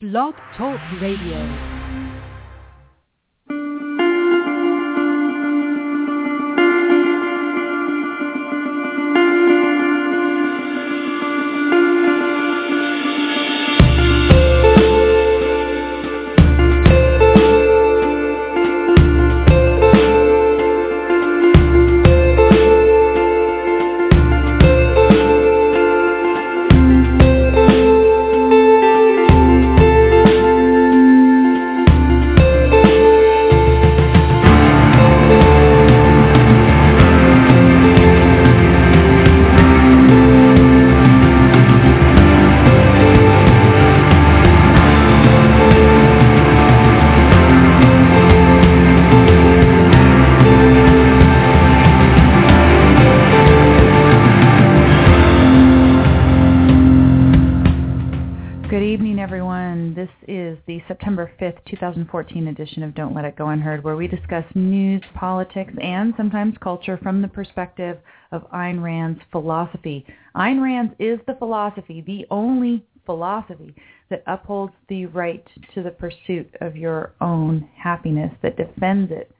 Blog Talk Radio. 2014 edition of Don't Let It Go Unheard, where we discuss news, politics, and sometimes culture from the perspective of Ayn Rand's philosophy. Ayn Rand's is the philosophy, the only philosophy that upholds the right to the pursuit of your own happiness, that defends it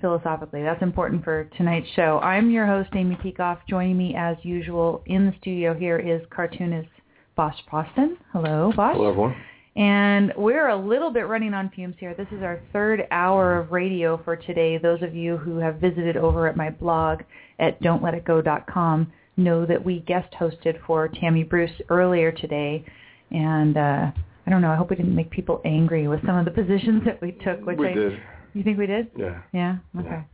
philosophically. That's important for tonight's show. I'm your host, Amy Peikoff. Joining me as usual in the studio here is cartoonist Bosch Fawstin. Hello, Bosch. Hello, everyone. And we're a little bit running on fumes here. This is our third hour of radio for today. Those of you who have visited over at my blog at don'tletitgo.com know that we guest hosted for Tammy Bruce earlier today. And uh, I don't know, I hope we didn't make people angry with some of the positions that we took. Which we I, did. You think we did? Yeah. Yeah? Okay.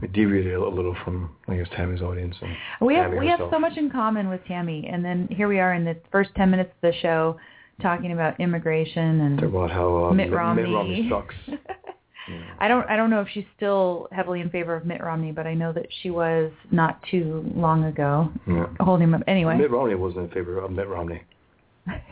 We deviated a little from, I guess, Tammy's audience. And We have Tammy we have so much in common with Tammy, and then here we are in the first ten minutes of the show talking about immigration and about how um, Mitt Romney. Mitt Romney sucks. I don't I don't know if she's still heavily in favor of Mitt Romney, but I know that she was not too long ago Yeah. holding him up. Anyway, Mitt Romney wasn't in favor of Mitt Romney.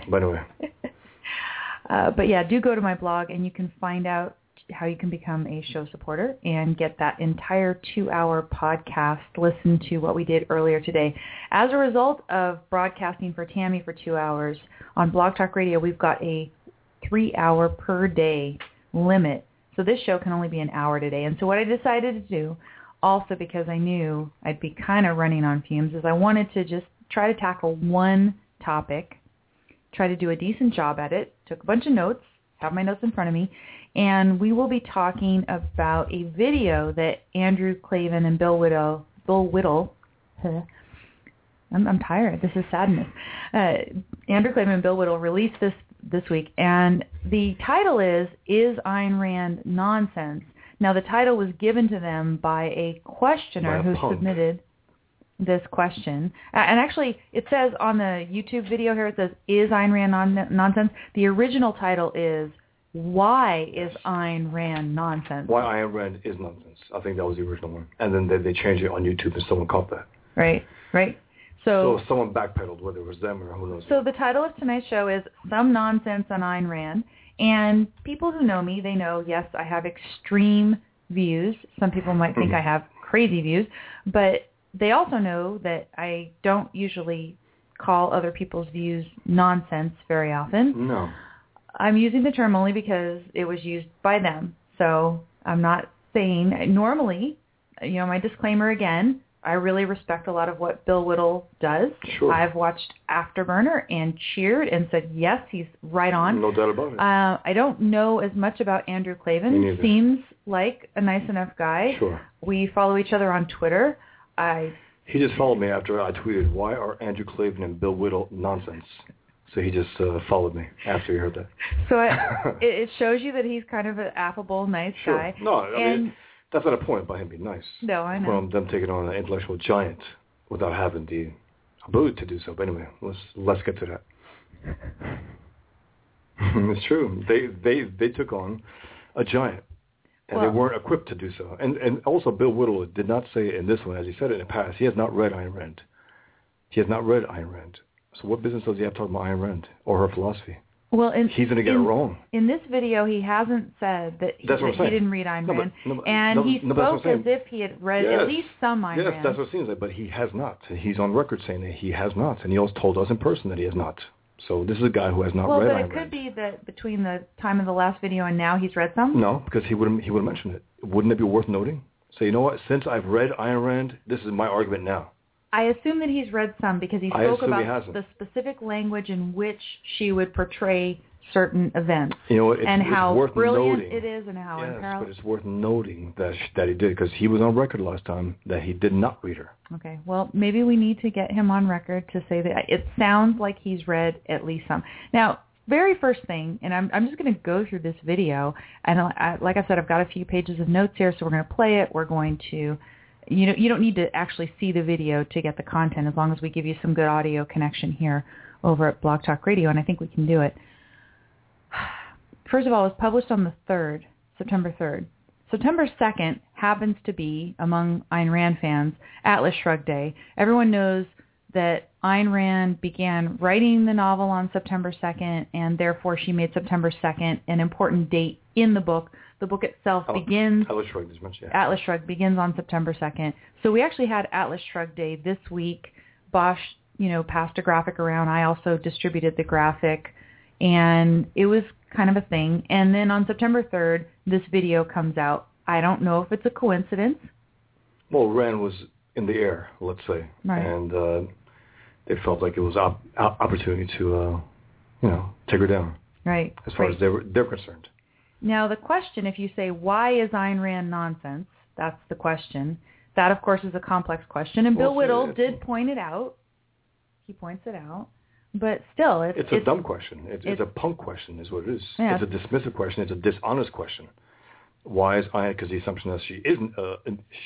But anyway, uh, but yeah, do go to my blog and you can find out how you can become a show supporter and get that entire two-hour podcast. Listen to what we did earlier today. As a result of broadcasting for Tammy for two hours on Blog Talk Radio, we've got a three-hour per day limit. So this show can only be an hour today. And so what I decided to do, also because I knew I'd be kind of running on fumes, is I wanted to just try to tackle one topic try to do a decent job at it. Took a bunch of notes, have my notes in front of me, and we will be talking about a video that Andrew Klavan and Bill Whittle, Bill Whittle, I'm, I'm tired. This is sadness. Uh, Andrew Klavan and Bill Whittle released this this week, and the title is "Is Ayn Rand Nonsense?" Now, the title was given to them by a questioner By a who punk. submitted this question. And actually, it says on the YouTube video here, it says, is Ayn Rand non- nonsense? The original title is, why is Ayn Rand nonsense? why Ayn Rand is nonsense. I think that was the original one. And then they, they changed it on YouTube and someone caught that. Right, right. So, So someone backpedaled, whether it was them or who knows. so the title of tonight's show is Some Nonsense on Ayn Rand. And people who know me, they know, yes, I have extreme views. Some people might think. I mm-hmm. have crazy views. But they also know that I don't usually call other people's views nonsense very often. no. I'm using the term only because it was used by them. So I'm not saying normally, you know, my disclaimer again, I really respect a lot of what Bill Whittle does. Sure. I've watched Afterburner and cheered and said, yes, he's right on. No doubt about it. Uh, I don't know as much about Andrew Klavan. Seems like a nice enough guy. sure. We follow each other on Twitter. I He just followed me after I tweeted, why are Andrew Klavan and Bill Whittle nonsense? So he just uh, followed me after he heard that. so it, it shows you that he's kind of an affable, nice Sure. guy. No, I and mean, that's not a point by him being nice. no, I know. From them taking on an intellectual giant without having the ability to do so. But anyway, let's let's get to that. it's true. They they they took on a giant, and Well- they weren't equipped to do so. And and also, Bill Whittle did not say in this one, as he said it in the past, he has not read Ayn Rand. He has not read Ayn Rand. So what business does he have talking about Ayn Rand or her philosophy? Well, in, He's going to get in, it wrong. In this video, he hasn't said that he, that he didn't read Ayn No, but- Rand, no, and no, he no, but that's what spoke as if he had read Yes. at least some Ayn Yes, Rand. that's what it seems like, but he has not. He's on record saying that he has not, and he also told us in person that he has not. So this is a guy who has not well, read but Ayn it could Rand. be that between the time of the last video and now he's read some. No, because he would he would mention it. Wouldn't it be worth noting? Say, you know what? Since I've read Ayn Rand, this is my argument now. I assume that he's read some because he spoke assume he about the specific language in which she would portray certain events You know what? It's, and it's how worth brilliant noting. it is and how yes, but it's worth noting that sh- that he did because he was on record last time that he did not read her. Okay, well, maybe we need to get him on record to say that it sounds like he's read at least some. Now, very first thing, and I'm I'm just going to go through this video, and I, like I said, I've got a few pages of notes here, so we're going to play it. We're going to, you know, you don't need to actually see the video to get the content, as long as we give you some good audio connection here over at Blog Talk Radio, and I think we can do it. First of all, it was published on the 3rd, September 3rd. September 2nd happens to be, among Ayn Rand fans, Atlas Shrugged Day. Everyone knows that Ayn Rand began writing the novel on September 2nd, and therefore she made September 2nd an important date in the book. The book itself Oh, begins Atlas Shrugged is mentioned. Yeah. Atlas Shrugged begins on September 2nd. So we actually had Atlas Shrugged Day this week. Bosch, you know, passed a graphic around. I also distributed the graphic, and it was kind of a thing. And then on September 3rd, this video comes out. I don't know if it's a coincidence. Well, Rand was in the air, let's say, Right. and uh, it felt like it was op- op- opportunity to, uh, you know, take her down Right. as far right. as they were they're concerned. Now the question, if you say, why is Ayn Rand nonsense? That's the question. That, of course, is a complex question. And Bill Well, it's Whittle it's- did point it out. He points it out. But still, it's, It's a dumb question. It's, it's, it's- a punk question, is what it is. Yeah. It's a dismissive question. It's a dishonest question. Why is I? Because the assumption is she isn't. Uh,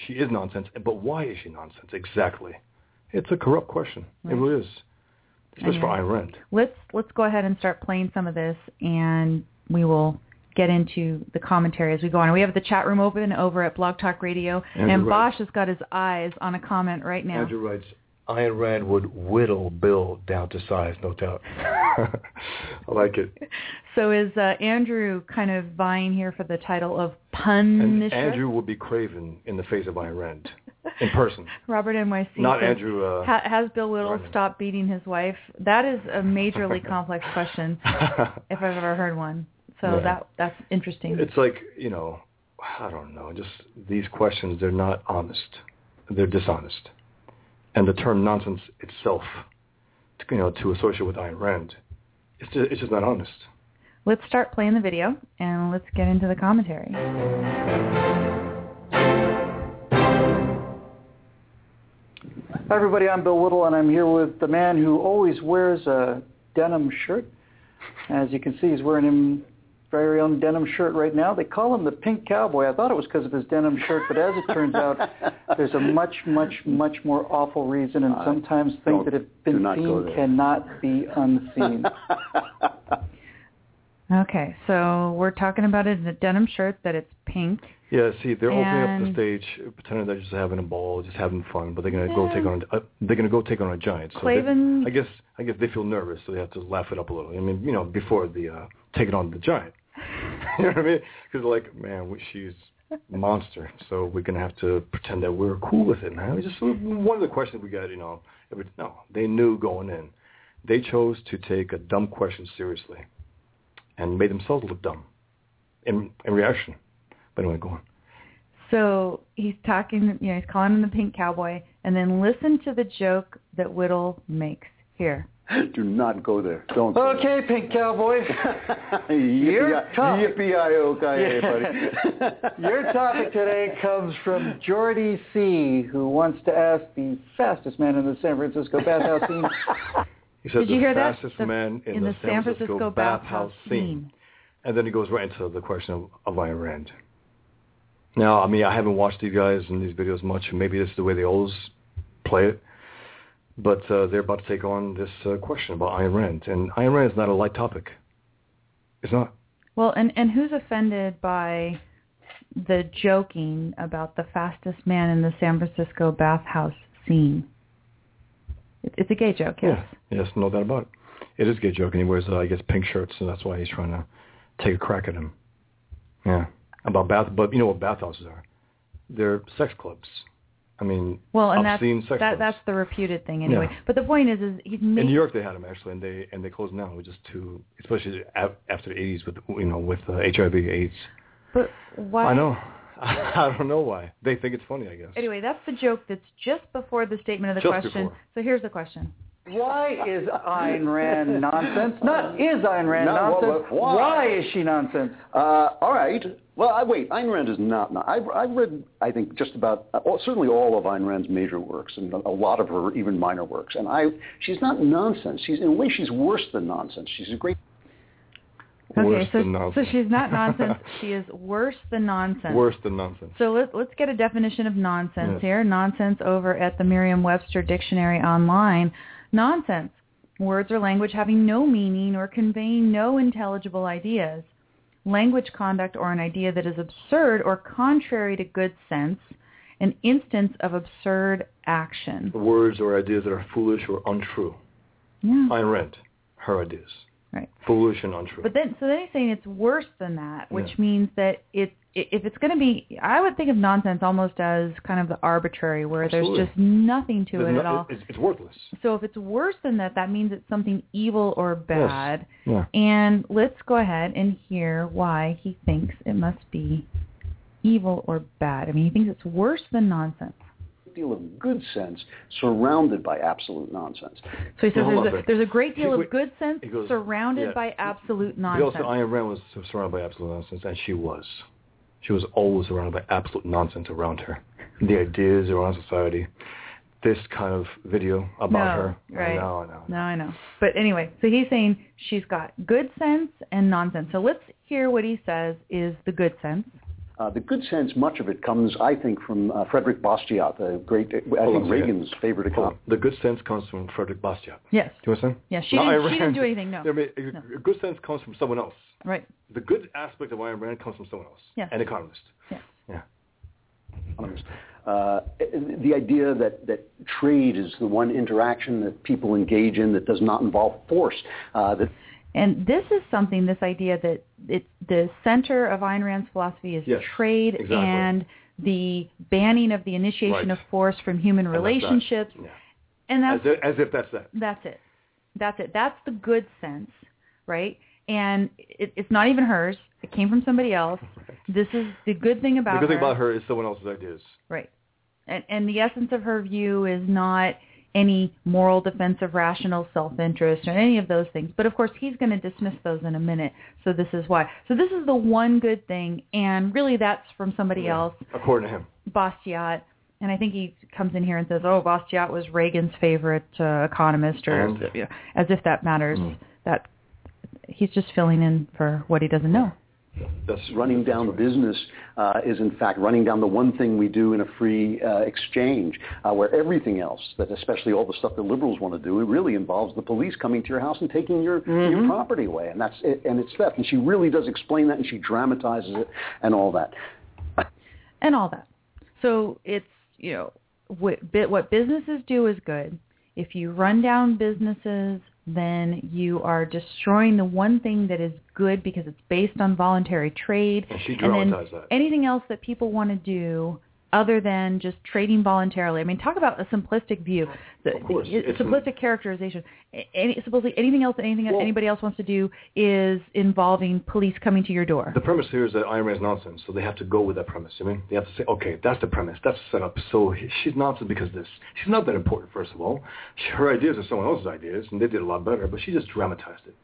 she is nonsense. But why is she nonsense exactly? It's a corrupt question. It Right. really is. Especially for Anyway. Ayn let's let's go ahead and start playing some of this, and we will get into the commentary as we go on. We have the chat room open over at Blog Talk Radio, Andrew and writes- Bosch has got his eyes on a comment right now. Andrew writes, Ayn Rand would whittle Bill down to size, no doubt. I like it. So is uh, Andrew kind of vying here for the title of pun? And Andrew would be craven in the face of Ayn Rand in person. Robert NYC Not says, Andrew. Uh, ha- has Bill Garner. stopped beating his wife? That is a majorly complex question, if I've ever heard one. So Yeah. that that's interesting. It's like, you know, I don't know, just these questions, they're not honest. They're dishonest. And the term nonsense itself, you know, to associate with Ayn Rand, it's just, it's just not honest. Let's start playing the video and let's get into the commentary. Hi, everybody. I'm Bill Whittle, and I'm here with the man who always wears a denim shirt. As you can see, he's wearing his very own denim shirt right now. They call him the Pink Cowboy. I thought it was because of his denim shirt, but as it turns out, there's a much, much, much more awful reason, and sometimes things that have been seen cannot be unseen. Okay, so we're talking about it in a denim shirt that it's pink. Yeah, see, they're opening up the stage, pretending they're just having a ball, just having fun, but they're gonna go take on, a, uh, they're gonna go take on a giant. So they- Klavan- I guess, I guess they feel nervous, so they have to laugh it up a little. I mean, you know, before the uh, taking on the giant. you know what I mean? Because like, man, she's a monster, so we're gonna have to pretend that we're cool with it, man. It's just one of the questions we got, you know. Every, no, they knew going in. They chose to take a dumb question seriously, and made themselves look dumb in in reaction. But anyway, go on. So he's talking, you know, he's calling him the pink cowboy, and then listen to the joke that Whittle makes here. Do not go there. Don't. Go okay, Pink Cowboy. there. Your topic- Yippee-yi-yo-ki-yay, buddy. Your topic today comes from Jordy C., who wants to ask the fastest man in the San Francisco bathhouse scene. He said Did the you hear that? fastest The- man in, in the San Francisco bathhouse scene. And then he goes right into the question of, of Ayn Rand. Now, I mean, I haven't watched these guys in these videos much. Maybe this is the way they always play it. But uh, they're about to take on this uh, question about Ayn Rand. And Ayn Rand is not a light topic. It's not. Well, and and who's offended by the joking about the fastest man in the San Francisco bathhouse scene? It, it's a gay joke, yes. Yeah. Yes, no doubt about it. It is a gay joke, and he wears, uh, I guess, pink shirts, and that's why he's trying to take a crack at him. Yeah. About bath, but you know what bathhouses are? They're sex clubs. I mean, Well, and that's that, films. that's the reputed thing anyway. Yeah. But the point is, is he's In New York, they had them actually, and they and they closed down, which is too, especially after the 80s with you know with uh, HIV, AIDS. But why? I know. I don't know why. They think it's funny, I guess. Anyway, that's the joke that's just before the statement of the Just question. before. So here's the question. Why is Ayn Rand nonsense? Not is Ayn Rand No, well, nonsense. well, why? is she nonsense? Uh, all right. Well, I, wait. Ayn Rand is not. not I've, I've read, I think, just about uh, certainly all of Ayn Rand's major works and a lot of her even minor works. And I, she's not nonsense. She's in a way, she's worse than nonsense. She's a great. Okay, Worse so than so she's not nonsense. she is worse than nonsense. Worse than nonsense. So let, let's get a definition of nonsense Yes. here. Nonsense over at the Merriam-Webster Dictionary online. Nonsense. Words or language having no meaning or conveying no intelligible ideas. Language conduct or an idea that is absurd or contrary to good sense. An instance of absurd action. Words or ideas that are foolish or untrue. Yeah. Ayn Rand, her ideas. Right. Foolish and untrue. But then, so then he's saying it's worse than that, which Yeah. means that it, i- if it's going to be, I would think of nonsense almost as kind of the arbitrary, where Absolutely. there's just nothing to There's it no- at all. It's, it's worthless. So if it's worse than that, that means it's something evil or bad. Yes. Yeah. And let's go ahead and hear why he thinks it must be evil or bad. I mean, he thinks it's worse than nonsense. Deal of good sense surrounded by absolute nonsense. So he says Well, there's, a, a there's a great deal He- of good sense goes- surrounded yeah. by absolute But also, nonsense. Ayn Rand was surrounded by absolute nonsense, and she was. She was always surrounded by absolute nonsense around her. The ideas around society. This kind of video about No, her. right. I know, I know. No, I know. But anyway, so he's saying she's got good sense and nonsense. So let's hear what he says is the good sense. Uh, the good sense, much of it comes, I think, from uh, Frederick Bastiat, the great, I Hold think on second. Reagan's favorite economist. The good sense comes from Frederick Bastiat. Yes. Do you understand? Yeah, she Not didn't- she didn't do anything, no. I mean, a- No. good sense comes from someone else. Right. The good aspect of Ayn Rand comes from someone else. Yes. An economist. Yes. Yeah. economist. Uh, the idea that, that trade is the one interaction that people engage in that does not involve force, uh, that And this is something, this idea that it, the center of Ayn Rand's philosophy is Yes, trade exactly. and the banning of the initiation Right. of force from human And that's relationships. Yeah. And As that's if, as if that's that. That's it. That's it. That's the good sense, right? And it, it's not even hers. It came from somebody else. This is the good thing about the good her. thing about her is someone else's ideas. Right. And, and the essence of her view is not any moral defense of rational self-interest or any of those things. But of course, he's going to dismiss those in a minute. So this is why. So this is the one good thing. And really that's from somebody Yeah. else, According to him. Bastiat. And I think he comes in here and says, oh, Bastiat was Reagan's favorite uh, economist or And? as if that matters. Mm. That he's just filling in for what he doesn't know. That's running down the business uh, is in fact running down the one thing we do in a free uh, exchange, uh, where everything else, that especially all the stuff the liberals want to do, it really involves the police coming to your house and taking your, your property away, and that's it, and it's theft. And she really does explain that, and she dramatizes it, and all that. and all that. So it's you know what, what businesses do is good. If you run down businesses, then you are destroying the one thing that is good because it's based on voluntary trade. And she and then that. anything else that people want to do other than just trading voluntarily. I mean, talk about a simplistic view, the, Of course. simplistic characterization. Any, supposedly anything else that anything Well- anybody else wants to do is involving police coming to your door. The premise here is that Ayn Rand's nonsense, so they have to go with that premise. I mean, they have to say, okay, that's the premise, that's the setup. So she's nonsense because this. She's not that important, first of all. Her ideas are someone else's ideas, and they did a lot better, but she just dramatized it.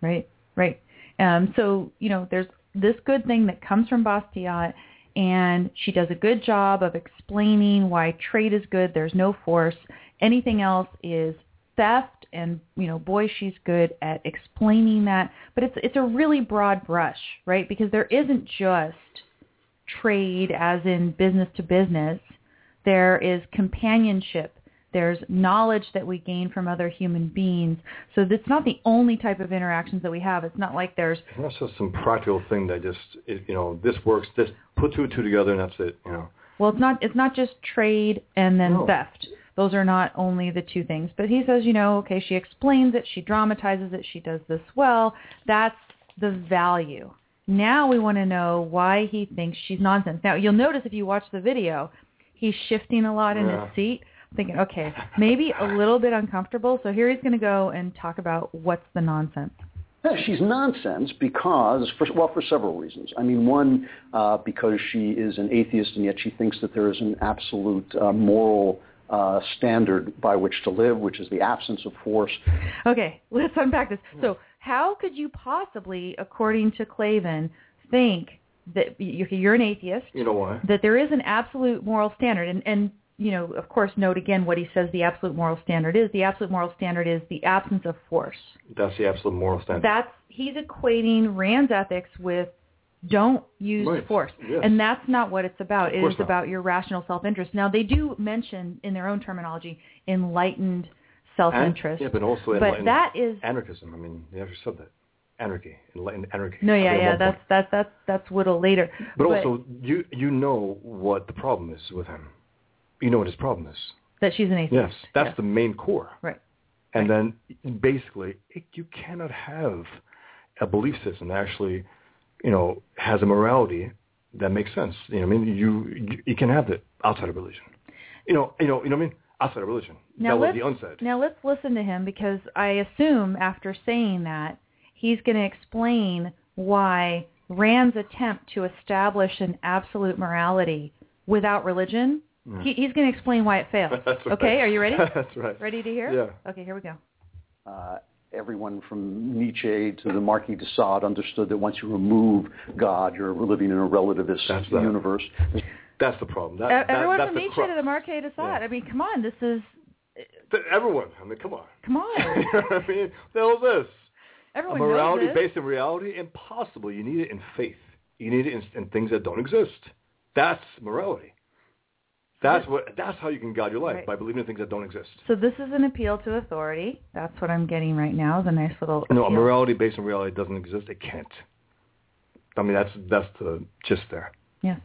Right, right. Um, so, you know, there's this good thing that comes from Bastiat, and she does a good job of explaining why trade is good. There's no force. Anything else is theft, and you know, boy, she's good at explaining that. But it's it's a really broad brush, right? Because there isn't just trade as in business to business. There is companionship. There's knowledge that we gain from other human beings. So it's not the only type of interactions that we have. It's not like there's That's just some practical thing that just, it, you know, this works, this, put two and two together, and that's it, you know. well, it's not it's not just trade and then No. theft. Those are not only the two things. But he says, you know, okay, she explains it, she dramatizes it, she does this well. That's the value. Now we want to know why he thinks she's nonsense. Now you'll notice if you watch the video, he's shifting a lot in Yeah. his seat. I'm thinking, okay, maybe a little bit uncomfortable. So here he's going to go and talk about what's the nonsense. Yeah, she's nonsense because, for, well, for several reasons. I mean, one, uh, because she is an atheist and yet she thinks that there is an absolute uh, moral uh, standard by which to live, which is the absence of force. Okay, let's unpack this. So how could you possibly, according to Klavan, think that you- you're an atheist, You know why? that there is an absolute moral standard, and, and you know, of course, note again what he says the absolute moral standard is. The absolute moral standard is the absence of force. That's the absolute moral standard. That's he's equating Rand's ethics with don't use Right. force, Yes. and that's not what it's about. It not. about your rational self-interest. Now they do mention in their own terminology enlightened self-interest, yeah, but also but that is anarchism. I mean, they actually said that. Anarchy, enlightened anarchy. no, I yeah, think at yeah. one That's that's that's that's Whittle later. But, also, you you know what the problem is with him. You know what his problem is. that she's an atheist. Yes, that's Yes. the main core. Right. And then basically, it, you cannot have a belief system that actually, you know, has a morality that makes sense. You know, I mean, you you, you can have it outside of religion. You know, you know, you know what I mean? Outside of religion. Now that was let's the unsaid. now let's listen to him because I assume after saying that he's going to explain why Rand's attempt to establish an absolute morality without religion. Yeah. He, he's going to explain why it failed. That's right. Okay, are you ready? That's right. Ready to hear? Yeah. Okay, here we go. Uh, everyone from Nietzsche to the Marquis de Sade understood that once you remove God, you're living in a relativist That's that. universe. That's the problem. That, E- that- Everyone that's from the Nietzsche crux. to the Marquis de Sade. Yeah. I mean, come on, this is Th- Everyone. I mean, come on. come you on. know I mean? The hell is this? Everyone a morality knows this. based in reality? Impossible. You need it in faith. You need it in, in things that don't exist. That's morality. That's what. That's how you can guide your life Right. by believing in things that don't exist. So this is an appeal to authority. That's what I'm getting right now. The nice little No, appeal. morality based on reality doesn't exist. It can't. I mean, that's that's the gist there. Yes.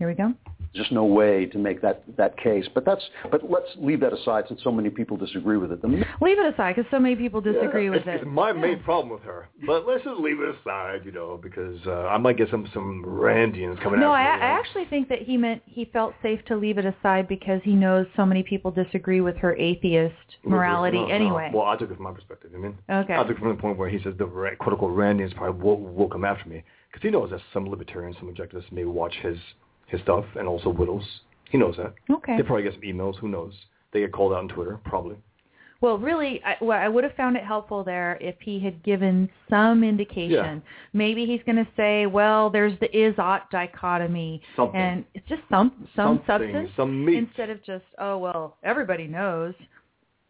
Here we go. just no way to make that that case. But that's but let's leave that aside since so many people disagree with it. The Leave it aside because so many people disagree Yeah, with it's, it. It's my Yeah. main problem with her. But let's just leave it aside, you know, because uh, I might get some some Randians coming No, I, after me. I actually think that he meant he felt safe to leave it aside because he knows so many people disagree with her atheist morality No, no. anyway. Well, I took it from my perspective. I mean, Okay. I took it from the point where he says the ra- quote unquote Randians probably will, will come after me because he knows that some libertarians, some objectivists may watch his his stuff and also Whittles. He knows that. Okay. They probably get some emails. Who knows? They get called out on Twitter, probably. Well, really, I, well, I would have found it helpful there if he had given some indication. Yeah. Maybe he's going to say, "Well, there's the is-ought dichotomy," Something. and it's just some some Something, substance some meat. instead of just, "Oh, well, everybody knows."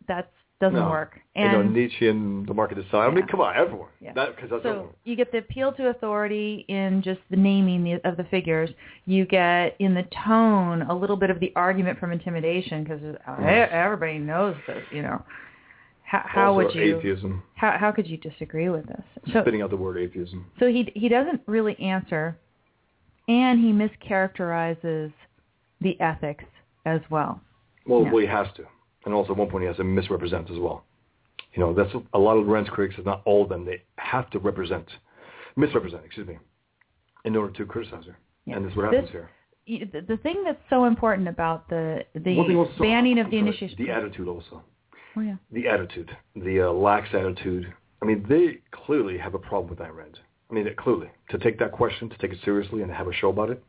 That doesn't No. work. you know, And Nietzsche and the Marquis de Sade. I mean, come on, everyone. Yeah. That that's so everyone. you get the appeal to authority in just the naming the, of the figures. You get in the tone a little bit of the argument from intimidation because mm. everybody knows this. You know, how, how would you? atheism? How how could you disagree with this? So Spitting out the word atheism. so he he doesn't really answer, and he mischaracterizes the ethics as well. Well, Yeah. well, he has to, and also at one point he has to misrepresent as well. You know, that's a lot of Rand's critics. Is not all of them. They have to represent, misrepresent, excuse me, in order to criticize her. Yeah. And this is what happens This- here. Y- The thing that's so important about the the also- banning of the initiation. The attitude also. Oh yeah. The attitude, the uh, lax attitude. I mean, they clearly have a problem with Ayn Rand. I mean, clearly to take that question, to take it seriously, and have a show about it.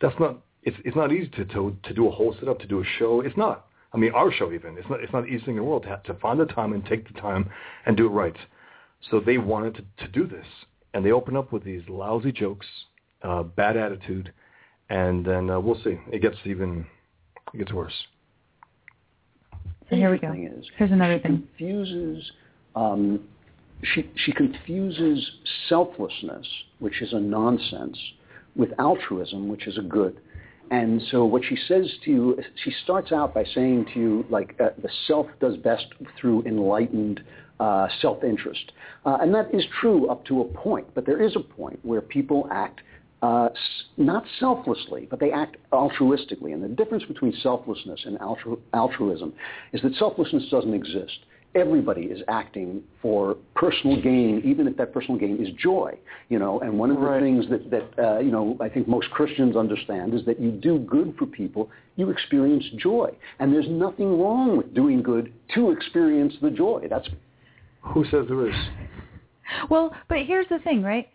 That's not. It's it's not easy to to to do a whole setup, to do a show. It's not. I mean, our show even. It's not. It's not the easiest thing in the world to have, to find the time and take the time and do it right. So they wanted to to do this, and they open up with these lousy jokes, uh, bad attitude, and then uh, we'll see. It gets even. It gets worse. So here we go. Is, Here's another she thing. Confuses. Um, she she confuses selflessness, which is a nonsense, with altruism, which is a good. And so what she says to you, she starts out by saying to you, like, uh, the self does best through enlightened uh, self-interest. Uh, and that is true up to a point, but there is a point where people act uh, not selflessly, but they act altruistically. And the difference between selflessness and altru- altruism is that selflessness doesn't exist. Everybody is acting for personal gain, even if that personal gain is joy. You know, and one of the Right. things that that uh, you know I think most Christians understand is that you do good for people, you experience joy, and there's nothing wrong with doing good to experience the joy. That's Who says there is? Well, but here's the thing, right?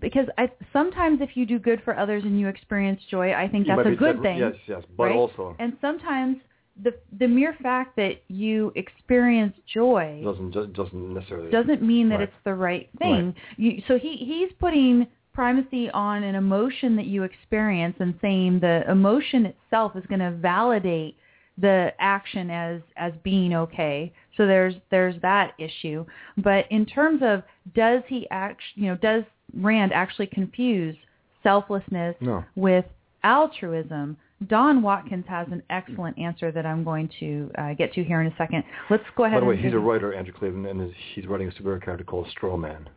Because I sometimes if you do good for others and you experience joy, I think that's a good separate- thing. Yes, yes. But right? also And sometimes the the mere fact that you experience joy doesn't just doesn't necessarily doesn't mean that Right. it's the right thing. You, so he he's putting primacy on an emotion that you experience and saying the emotion itself is going to validate the action as as being okay. So there's there's that issue. But in terms of does he act you know does Rand actually confuse selflessness No. with altruism? Don Watkins has an excellent answer that I'm going to uh, get to here in a second. Let's go ahead. By the way, and he's a writer, Andrew Klavan, and he's writing a superhero character called Straw Man.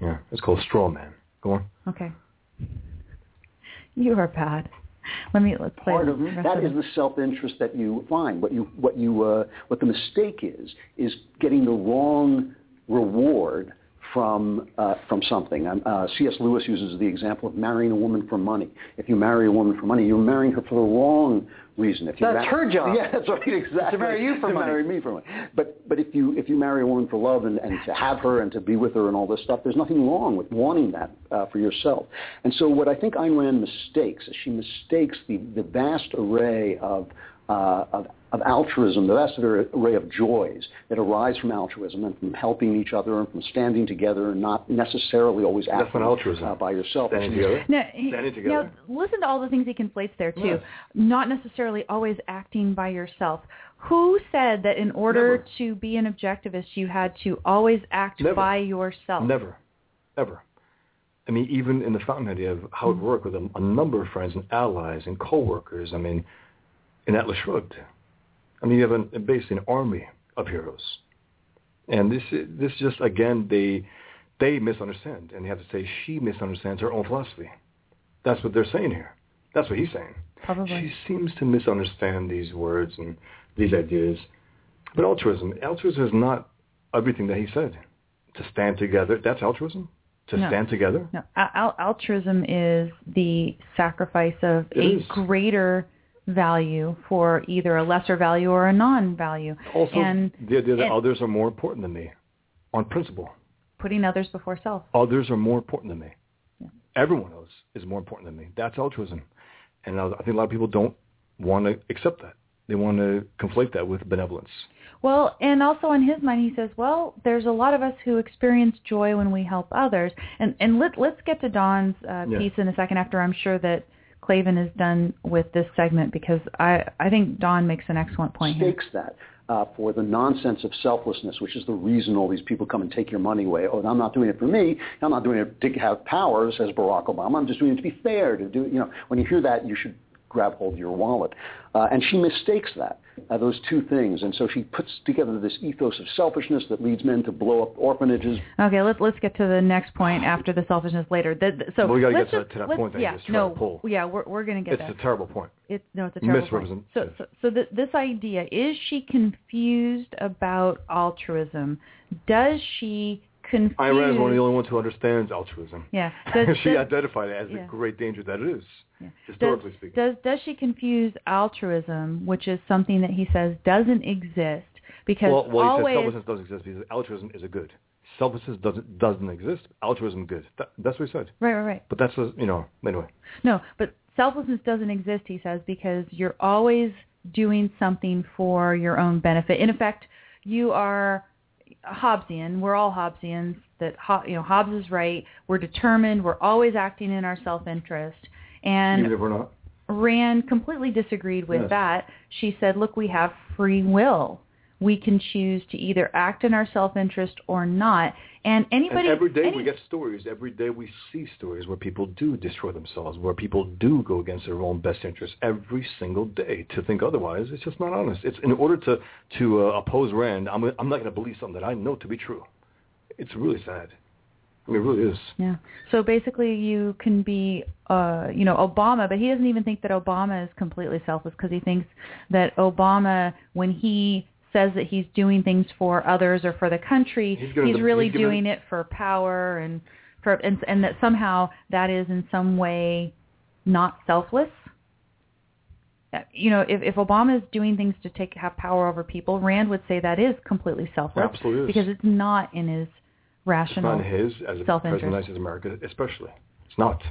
Yeah, it's called Straw Man. Go on. Okay. You are bad. Let me let's play part the of rest that of is the self-interest that you find. What you what you uh, what the mistake is is getting the wrong reward from uh, from something. Um, uh, C.S. Lewis uses the example of marrying a woman for money. If you marry a woman for money, you're marrying her for the wrong reason. If you That's her job. Yeah, that's right. Exactly. To marry you for to money. marry me for money. But but if you if you marry a woman for love and, and to have her and to be with her and all this stuff, there's nothing wrong with wanting that uh, for yourself. And so what I think Ayn Rand mistakes is she mistakes the the vast array of uh, of, of altruism, the vast array of joys that arise from altruism and from helping each other and from standing together and not necessarily always That's acting not altruism. uh, by yourself. Standing together. No, he, Standing you together. know, listen to all the things he conflates there too. Yes. Not necessarily always acting by yourself. Who said that in order Never. to be an objectivist you had to always act Never. by yourself? Never, ever. I mean, even in the Fountainhead, you have how it worked with a, a number of friends and allies and coworkers. I mean, in Atlas Shrugged. I mean, you have an, basically an army of heroes, and this this just again they they misunderstand, and you have to say she misunderstands her own philosophy. That's what they're saying here. That's what he's saying. Probably. She seems to misunderstand these words and these ideas. But altruism, altruism is not everything that he said. To stand together, that's altruism. To No. stand together. No, al- al- altruism is the sacrifice of It a is. greater value for either a lesser value or a non-value, Also, and the idea that others are more important than me, on principle. putting others before self. Others are more important than me. Yeah. Everyone else is more important than me. That's altruism. And I I think a lot of people don't want to accept that. They want to conflate that with benevolence. Well, and also in his mind, he says, well, there's a lot of us who experience joy when we help others. And and let let's get to Don's uh, Yeah. piece in a second after I'm sure that Klavan is done with this segment because I I think Don makes an excellent point here. mistakes that uh, for the nonsense of selflessness, which is the reason all these people come and take your money away. Oh, I'm not doing it for me. I'm not doing it to have power, says Barack Obama. I'm just doing it to be fair. To do, you know, when you hear that, you should grab hold of your wallet. Uh, and she mistakes that, uh, those two things. And so she puts together this ethos of selfishness that leads men to blow up orphanages, Okay, let's let's get to the next point after the selfishness later. The, the- so Well, we gotta get to- to that point that you yeah, just no, to pull. yeah, we're we're gonna get It's there. a terrible point. It's no, it's a terrible point. Misrepresent- So, so, so th- this idea is she confused about altruism? Does she confuse? Ayn is one of the only ones who understands altruism. Yeah. Does, she does, identified it as yeah. the great danger that it is, Yeah. historically does, speaking. Does does she confuse altruism, which is something that he says doesn't exist because well, well, he always says selflessness doesn't exist because altruism is a good. Selflessness doesn't doesn't exist. Altruism good. That, that's what he said. right, right, right. But that's a, you know anyway. No, but selflessness doesn't exist, he says, because you're always doing something for your own benefit. In effect, you are Hobbesian. We're all Hobbesians. That Ho- you know, Hobbes is right. We're determined. We're always acting in our self-interest. And Even if we're not. Rand completely disagreed with Yes. that. She said, "Look, we have free will. We can choose to either act in our self-interest or not." And anybody, and every day any- we get stories. Every day we see stories where people do destroy themselves, where people do go against their own best interests. Every single day. To think otherwise, it's just not honest. It's in order to to uh, oppose Rand. I'm I'm not going to believe something that I know to be true. It's really sad. I mean, it really is. Yeah. So basically, you can be, uh, you know, Obama, but he doesn't even think that Obama is completely selfless because he thinks that Obama, when he says that he's doing things for others or for the country, He's he's, gonna- really he's doing it for power and for and, and that somehow that is in some way not selfless. Uh, You know, if, if Obama is doing things to take have power over people, Rand would say that is completely selfless Absolutely because it's not in his It's rational not his as a self-interest. president of the United States of America, especially. It's not.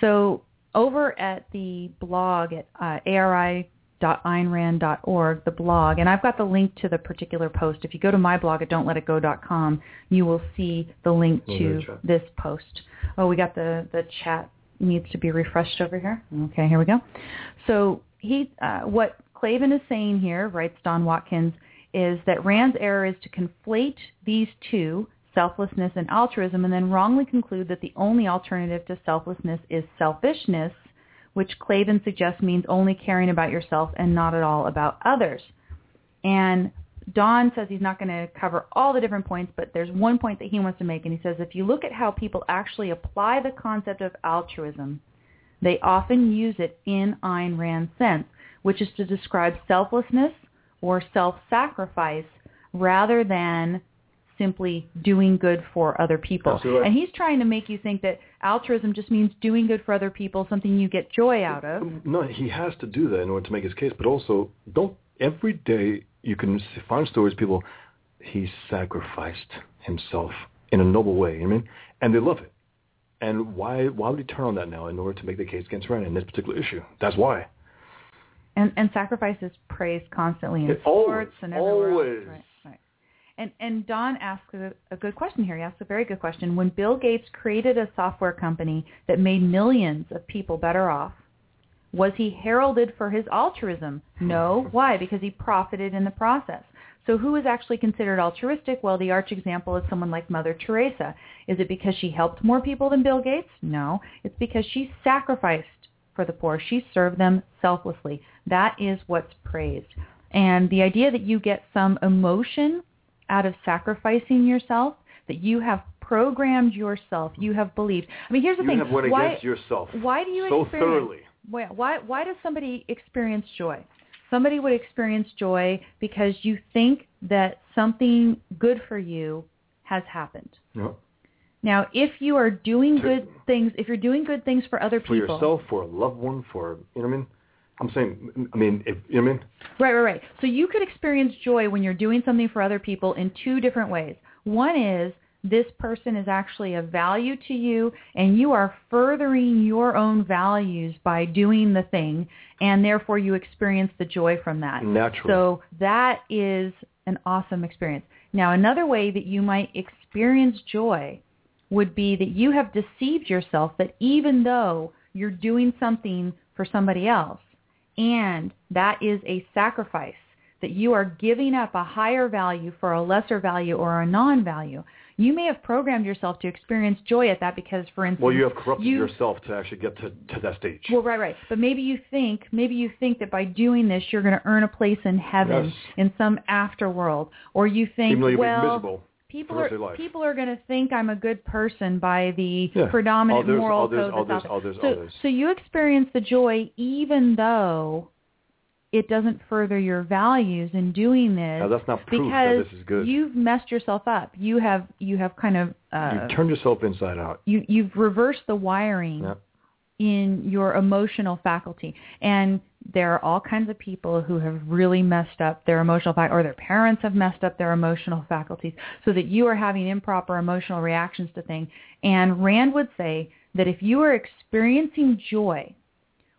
So over at the blog at uh, ari.aynrand.org, the blog, and I've got the link to the particular post. If you go to my blog at don'tletitgo.com, you will see the link to this post. Oh, we got the, the chat needs to be refreshed over here. Okay, here we go. So he, uh, what Klavan is saying here, writes Don Watkins, is that Rand's error is to conflate these two, selflessness and altruism, and then wrongly conclude that the only alternative to selflessness is selfishness, which Klavan suggests means only caring about yourself and not at all about others. And Don says he's not going to cover all the different points, but there's one point that he wants to make, and he says if you look at how people actually apply the concept of altruism, they often use it in Ayn Rand's sense, which is to describe selflessness or self-sacrifice rather than simply doing good for other people. Absolutely. And he's trying to make you think that altruism just means doing good for other people, something you get joy out of. No, he has to do that in order to make his case. But also, don't every day you can find stories people he sacrificed himself in a noble way. I mean, and they love it. And why why would he turn on that now in order to make the case against Rand in this particular issue? That's why. And and sacrifice is praised constantly in It- sports always, and everywhere always. else. Right, right. And and Don asks a, a good question here. He asks a very good question. When Bill Gates created a software company that made millions of people better off, was he heralded for his altruism? No. Why? Because he profited in the process. So who is actually considered altruistic? Well, the arch example is someone like Mother Teresa. Is it because she helped more people than Bill Gates? No. It's because she sacrificed for the poor. She served them selflessly. That is what's praised. And the idea that you get some emotion out of sacrificing yourself, that you have programmed yourself, you have believed. I mean, here's the You thing. have went why, against yourself why do you so experience, thoroughly. Why, why, why does somebody experience joy? Somebody would experience joy because you think that something good for you has happened. No. Now, if you are doing To- good things, if you're doing good things for other For people, for yourself, for a loved one, for you know what I mean. I'm saying, I mean, if you know what I mean. Right, right, right. So you could experience joy when you're doing something for other people in two different ways. One is this person is actually of value to you and you are furthering your own values by doing the thing and therefore you experience the joy from that. Naturally. So that is an awesome experience. Now another way that you might experience joy would be that you have deceived yourself that even though you're doing something for somebody else and that is a sacrifice that you are giving up a higher value for a lesser value or a non-value. You may have programmed yourself to experience joy at that because, for instance, Well, you have corrupted you- yourself to actually get to, to that stage. well, right, right. But maybe you think, maybe you think that by doing this, you're going to earn a place in heaven Yes. in some afterworld, or you think, Even though you'll well, miserable. People for the rest are people are going to think I'm a good person by the Yeah. predominant Others, moral others, code others, others, so, others. so you experience the joy even though it doesn't further your values in doing this Now, that's not proof because that this is good. you've messed yourself up. You have you have kind of uh, you turned yourself inside out. you you've reversed the wiring Yeah. in your emotional faculty. And there are all kinds of people who have really messed up their emotional fac or their parents have messed up their emotional faculties so that you are having improper emotional reactions to things. And Rand would say that if you are experiencing joy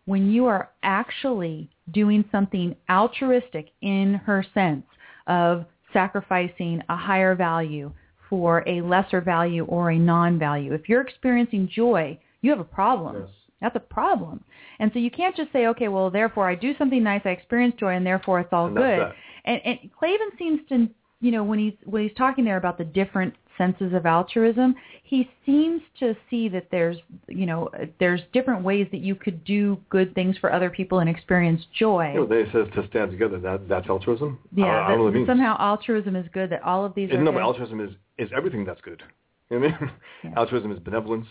when you are actually doing something altruistic in her sense of sacrificing a higher value for a lesser value or a non-value. If you're experiencing joy, you have a problem. Yes. That's a problem. And so you can't just say, okay, well, therefore I do something nice, I experience joy, and therefore it's all And good. that. And, and Klavan seems to, you know, when he's when he's talking there about the different senses of altruism, he seems to see that there's, you know, there's different ways that you could do good things for other people and experience joy. You know, they says to stand together. That that's altruism. Yeah, I that means. somehow altruism is good. That all of these It's- are no, but altruism is is everything that's good. You know what I mean? Yeah. Altruism is benevolence.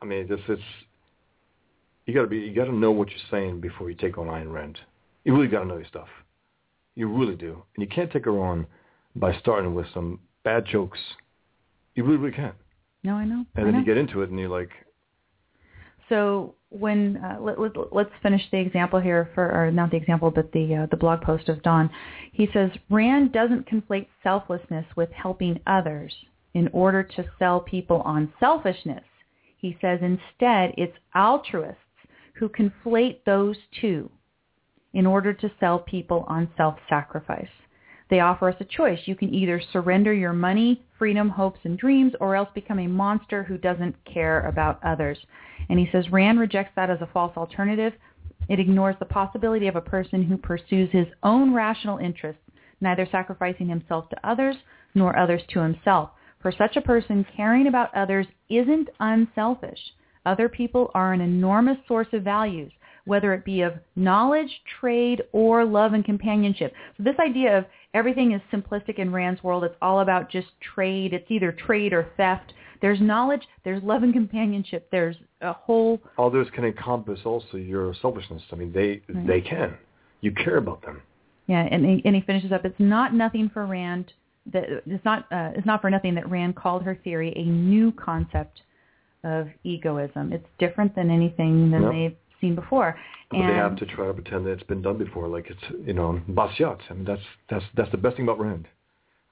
I mean, this it's you got to be you got to know what you're saying before you take on Ayn Rand. You really got to know your stuff. You really do. And you can't take her on by starting with some bad jokes. You really, really can't. No, I know. And I then know. you get into it and you're like, So when uh, let, let, let's finish the example here for, or not the example, but the uh, the blog post of Don. He says Rand doesn't conflate selflessness with helping others in order to sell people on selfishness. He says instead it's altruists who conflate those two in order to sell people on self-sacrifice. They offer us a choice. You can either surrender your money, freedom, hopes, and dreams, or else become a monster who doesn't care about others. And he says Rand rejects that as a false alternative. It ignores the possibility of a person who pursues his own rational interests, neither sacrificing himself to others nor others to himself. For such a person, caring about others isn't unselfish. Other people are an enormous source of values, whether it be of knowledge, trade, or love and companionship. So this idea of everything is simplistic in Rand's world, it's all about just trade. It's either trade or theft. There's knowledge, there's love and companionship. There's a whole others can encompass also your selfishness. I mean, they Right. they can. You care about them. Yeah, and he, and he finishes up. It's not nothing for Rand. That it's not. Uh, it's not for nothing that Rand called her theory a new concept of egoism. It's different than anything than Yep. they've seen before. But they have to try to pretend that it's been done before, like it's you know Bastiat. I mean, that's that's that's the best thing about Rand.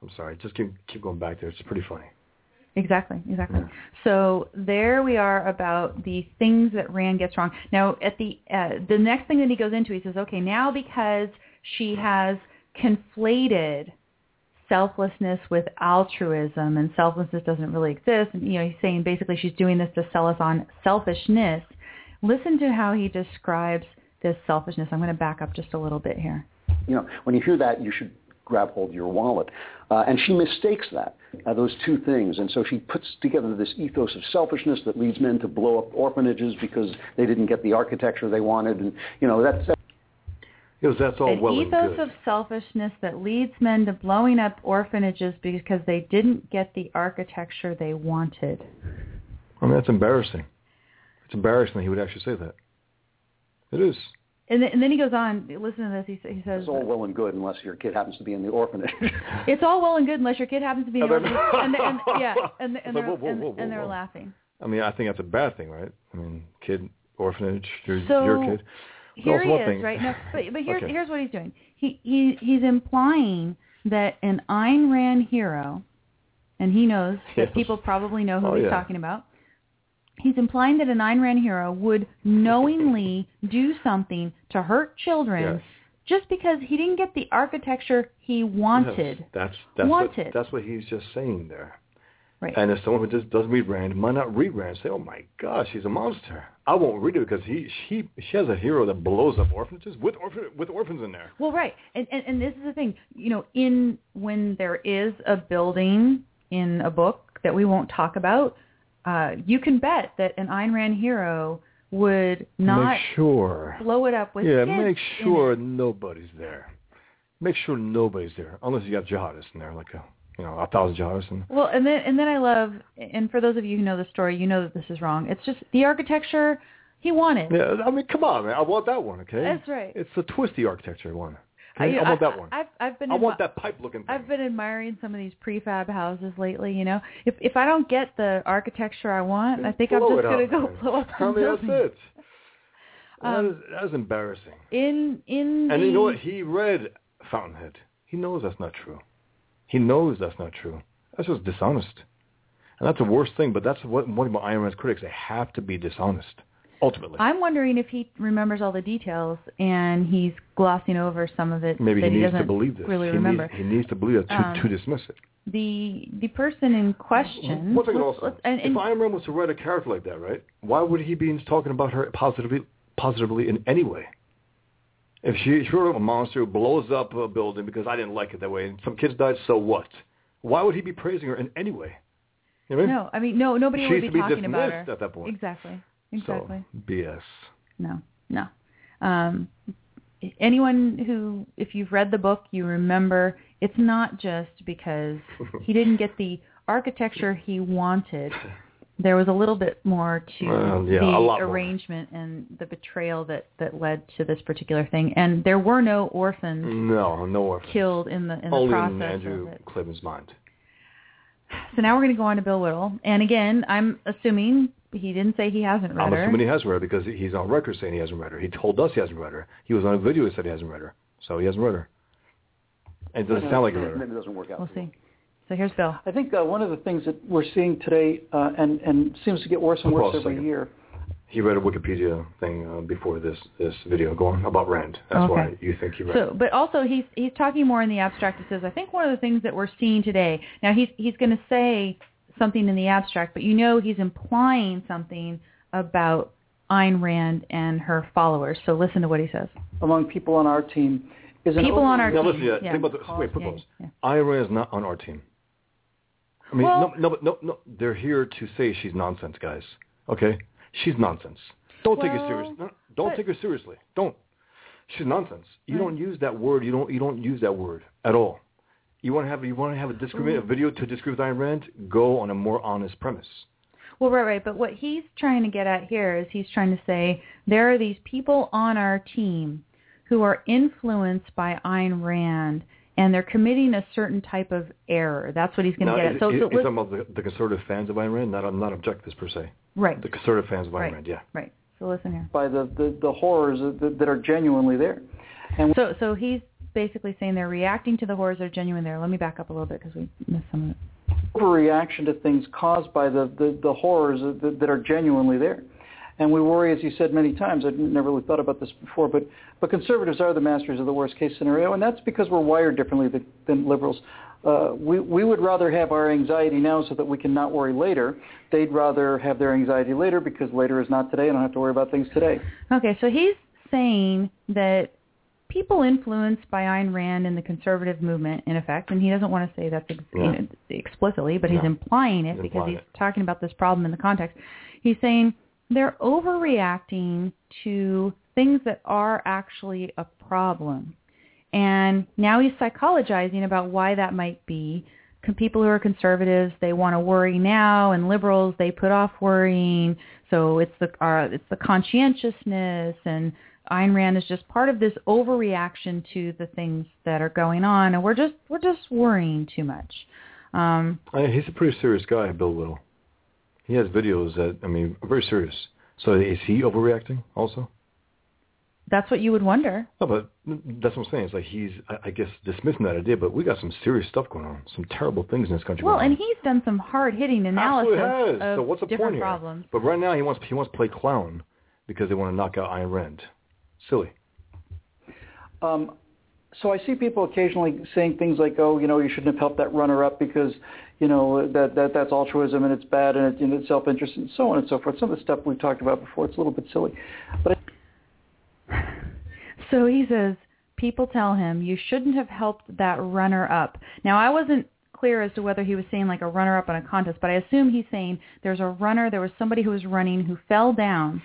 I'm sorry, just keep keep going back there. It's pretty funny. Exactly, exactly. Yeah. So there we are about the things that Rand gets wrong. Now, at the uh, the next thing that he goes into, he says, okay, now because she has conflated selflessness with altruism, and selflessness doesn't really exist, and you know, he's saying basically she's doing this to sell us on selfishness. Listen to how he describes this selfishness. I'm going to back up just a little bit here. You know, when you hear that, you should grab hold of your wallet. Uh, and she mistakes that, uh, those two things. And so she puts together this ethos of selfishness that leads men to blow up orphanages because they didn't get the architecture they wanted. And, you know, that's, Because that's all An well ethos and good. of selfishness that leads men to blowing up orphanages because they didn't get the architecture they wanted. I mean, that's embarrassing. It's embarrassing that he would actually say that. It is. And then, and then he goes on. Listen to this. He, he says, "It's all well and good unless your kid happens to be in the orphanage. "It's all well and good unless your kid happens to be." in the orphanage." and, they, and yeah, and, and they're, whoa, whoa, and, whoa, and they're laughing. I mean, I think that's a bad thing, right? I mean, kid orphanage, your So, your kid. Here he is, right? No, but but here's Okay. here's what he's doing. He he he's implying that an Ayn Rand hero, and he knows that people probably know who Oh, he's yeah. talking about. He's implying that an Ayn Rand hero would knowingly do something to hurt children Yes. just because he didn't get the architecture he wanted. Yes, that's that's Wanted. what that's what he's just saying there. Right. And if someone who just doesn't read Rand might not read Rand, and say, "Oh my gosh, he's a monster." I won't read it because he she she has a hero that blows up orphanages with orphan with orphans in there. Well, right, and, and and this is the thing. You know, in when there is a building in a book that we won't talk about, uh, you can bet that an Ayn Rand hero would not make sure. blow it up with yeah, make sure nobody's there. Make sure nobody's there unless you got jihadists in there, like a you know a thousand jihadists. And Well, and then and then I love, and for those of you who know the story, you know that this is wrong. It's just the architecture he wanted. yeah, I mean, come on, man. I want that one. Okay, That's right. It's the twisty architecture one. Okay? I, I, want that one. I've I've been I want that pipe looking thing. I've been admiring some of these prefab houses lately. You know, if if I don't get the architecture I want, I think I'm just gonna go man. blow up I some mean, that's it. that, Um, is, that is embarrassing. In in And the, you know what? He read Fountainhead. He knows that's not true. He knows that's not true. That's just dishonest. And that's the worst thing, but that's what one of my Ayn Rand's critics, they have to be dishonest, ultimately. I'm wondering if he remembers all the details and he's glossing over some of it Maybe that he he needs doesn't to believe this. really he remember. Needs, he needs to believe it to, Um, to dismiss it. The the person in question. One thing also, let's- and, and, if Ayn Rand was to write a character like that, right, why would he be talking about her positively, positively in any way? If she, she wrote a monster who blows up a building because I didn't like it that way and some kids died, so what? Why would he be praising her in any way? You know I mean? no, I mean no, nobody She's would be be talking about her at that point. Exactly, exactly. So, BS. No, no. Um, anyone who, if you've read the book, you remember it's not just because he didn't get the architecture he wanted. there was a little bit more to Well, yeah, the a lot more. arrangement and the betrayal that that led to this particular thing. And there were no orphans No, no orphans. killed in the in the Only process in Andrew of. Klavan's mind. So now we're going to go on to Bill Whittle. And again, I'm assuming he didn't say he hasn't read I'm her. assuming he has read her because he's on record saying he hasn't read her. He told us he hasn't read her. He was on a video that said he hasn't read her. So he hasn't read her. And it doesn't sound like he read her. Maybe it doesn't work out. We'll see. So here's Bill. I think uh, one of the things that we're seeing today, uh, and and seems to get worse and worse every year. He read a Wikipedia thing uh, before this this video going about Rand. That's Okay. why you think he read So, but also he's he's talking more in the abstract. He says, I think one of the things that we're seeing today. Now he's he's going to say something in the abstract, but you know he's implying something about Ayn Rand and her followers. So listen to what he says. among people on our team is an People on our Now team. listen, yeah, yeah. think about this. Wait, put Yeah, pause. yeah. Ira is not on our team. I mean, Well- no, no, but no, no. They're here to say she's nonsense, guys. Okay, she's nonsense. Don't take her seriously. No, don't but- take her seriously. Don't. She's nonsense. You Right. don't use that word. You don't. You don't use that word at all. You want to have. You want to have a discriminate a oh. video to disagree with Ayn Rand. Go on a more honest premise. Well, right, right. But what he's trying to get at here is he's trying to say there are these people on our team who are influenced by Ayn Rand, and they're committing a certain type of error. That's what he's going to get is, at. So, is, so is talking about the, the conservative fans of Ayn Rand, not not objectivists per se. right, The conservative fans of Ayn Right. Rand. Yeah. right. So listen here. by the, the, the horrors that, that are genuinely there. And So, so he's basically saying they're reacting to the horrors that are genuine there. Let me back up a little bit because we missed some of it. overreaction to things caused by the, the, the horrors that, that are genuinely there. And we worry, as you said many times, I've never really thought about this before, but, but conservatives are the masters of the worst case scenario, and that's because we're wired differently than, than liberals. Uh, we, we would rather have our anxiety now so that we can not worry later. They'd rather have their anxiety later because later is not today and I don't have to worry about things today. Okay, so he's saying that people influenced by Ayn Rand and the conservative movement, in effect, and he doesn't want to say that ex- you Yeah. know, explicitly, but he's Yeah. implying it He's because implying he's it. talking about this problem in the context. He's saying they're overreacting to things that are actually a problem. And now he's psychologizing about why that might be. People who are conservatives, they want to worry now, and liberals, they put off worrying. So it's the uh, it's the conscientiousness, and Ayn Rand is just part of this overreaction to the things that are going on, and we're just we're just worrying too much. Um, he's a pretty serious guy, Bill Whittle. He has videos that I mean, are very serious. So is he overreacting also? that's what you would wonder. No, but that's what I'm saying. It's like he's, I, I guess, dismissing that idea. But we got some serious stuff going on, some terrible things in this country. Well, and on. he's done some hard-hitting analysis Absolutely has. of so what's the different point here? problems. But right now he wants he wants to play clown because they want to knock out Ayn Rand. Silly. Um, so I see people occasionally saying things like, "Oh, you know, you shouldn't have helped that runner-up because, you know, that that that's altruism and it's bad and, it, and it's self-interest and so on and so forth." Some of the stuff we've talked about before, it's a little bit silly. But So he says, people tell him you shouldn't have helped that runner up. Now I wasn't clear as to whether he was saying like a runner up on a contest, but I assume he's saying there's a runner, there was somebody who was running who fell down,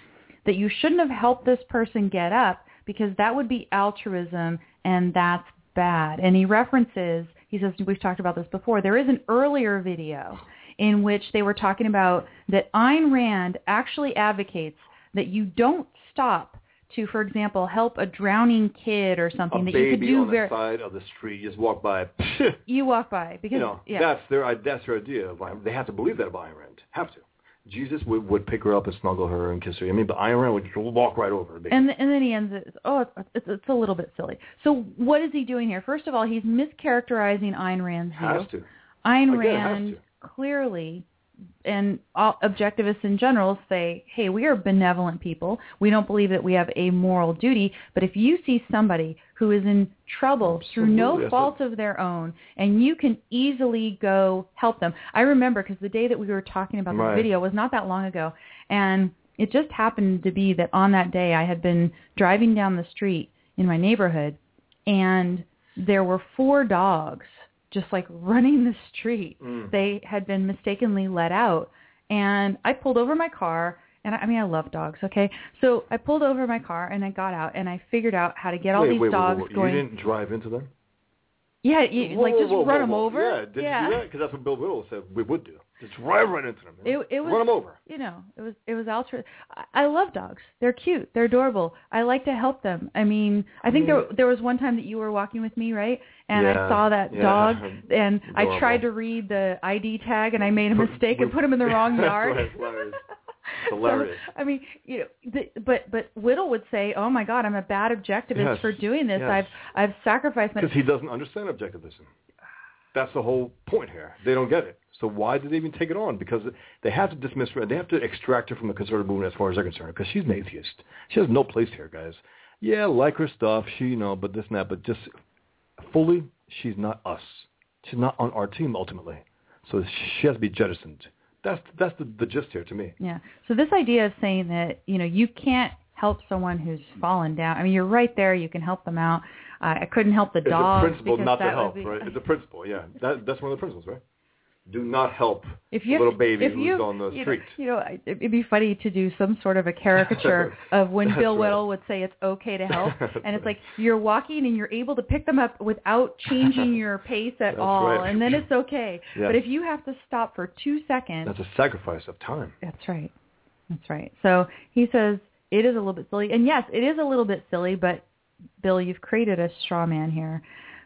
that you shouldn't have helped this person get up because that would be altruism and that's bad. And he references, he says, we've talked about this before, there is an earlier video in which they were talking about that Ayn Rand actually advocates that you don't stop to, for example, help a drowning kid or something a that you could do on very. the side of the street just walk by. You walk by because you know, yeah. that's their that's their idea of Ayn. They have to believe that about Ayn Rand. Have to. Jesus would would pick her up and snuggle her and kiss her. I mean, but Ayn Rand would walk right over her. basically. and and then he ends it. Oh, it's, it's a little bit silly. So what is he doing here? First of all, he's mischaracterizing Ayn Rand's view. has to. Ayn Again, has Rand clearly and all objectivists in general say, hey, we are benevolent people. We don't believe that we have a moral duty. But if you see somebody who is in trouble through no fault of their own, and you can easily go help them. I remember because the day that we were talking about Right. this video was not that long ago, and it just happened to be that on that day I had been driving down the street in my neighborhood, and there were four dogs just like running the street. Mm. They had been mistakenly let out, and I pulled over my car. And I, I mean, I love dogs. Okay, so I pulled over my car and I got out and I figured out how to get all wait, these wait, wait, dogs wait, wait. going. You didn't drive into them? Yeah, you, Whoa, like just whoa, run whoa, them over. Yeah, did you do that? Because that's what Bill Whittle said we would do. Just drive right into them. It, it was Run them over. you know, it was it was altruistic. I, I love dogs. They're cute. They're adorable. I like to help them. I mean, I think there mm-hmm. there was one time that you were walking with me, right? And I saw that yeah. dog, and I tried to read the ID tag, and I made a mistake and put him in the wrong yard. hilarious. So. I mean, you know, the, but but Whittle would say, "Oh my God, I'm a bad objectivist Yes, for doing this. yes. I've I've sacrificed my." Because he doesn't understand objectivism. That's the whole point here. They don't get it. So why did they even take it on? Because they have to dismiss her. They have to extract her from the conservative movement as far as they're concerned. Because she's an atheist. She has no place here, guys. Yeah, like her stuff. She, you know, but this and that. But just fully, she's not us. She's not on our team ultimately. So she has to be jettisoned. That's that's the, the gist here to me. Yeah. So this idea of saying that you know you can't help someone who's fallen down. I mean, you're right there. You can help them out. Uh, I couldn't help the It's dog a principle not to help, be, right? It's a principle, yeah. That that's one of the principles, right? Do not help if you a little baby if who's you, on the you street. Know, you know, it'd be funny to do some sort of a caricature of when Bill right. Whittle would say it's okay to help, and it's like you're walking and you're able to pick them up without changing your pace at That's all, right. and then it's okay. Yeah. But if you have to stop for two seconds, That's a sacrifice of time. That's right. That's right. So he says it is a little bit silly. And yes, it is a little bit silly, but Bill, you've created a straw man here.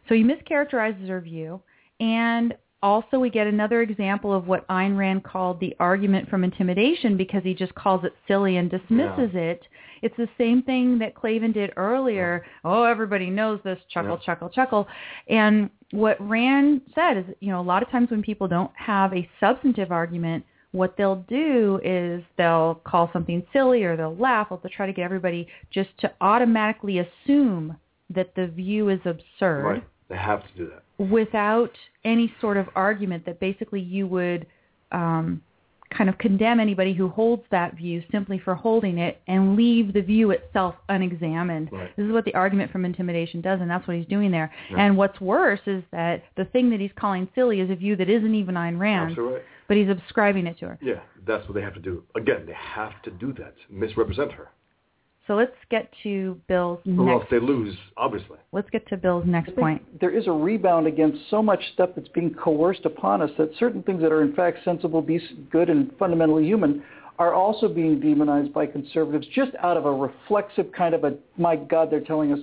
So he mischaracterizes her view. And also we get another example of what Ayn Rand called the argument from intimidation because he just calls it silly and dismisses it. It's the same thing that Klavan did earlier. Oh, everybody knows this. Chuckle, Yeah. chuckle, chuckle. And what Rand said is, you know, a lot of times when people don't have a substantive argument, what they'll do is they'll call something silly or they'll laugh or they'll try to get everybody just to automatically assume that the view is absurd Right. They have to do that. without any sort of argument that basically you would um, kind of condemn anybody who holds that view simply for holding it and leave the view itself unexamined. Right. This is what the argument from intimidation does, and that's what he's doing there. Yeah. And what's worse is that the thing that he's calling silly is a view that isn't even Ayn Rand, right. but he's ascribing it to her. Yeah, that's what they have to do. Again, they have to do that. Misrepresent her. So let's get to Bill's Or else next. they lose, obviously. Let's get to Bill's next point. There is a rebound against so much stuff that's being coerced upon us that certain things that are in fact sensible, decent, good, and fundamentally human are also being demonized by conservatives just out of a reflexive kind of a, my God, they're telling us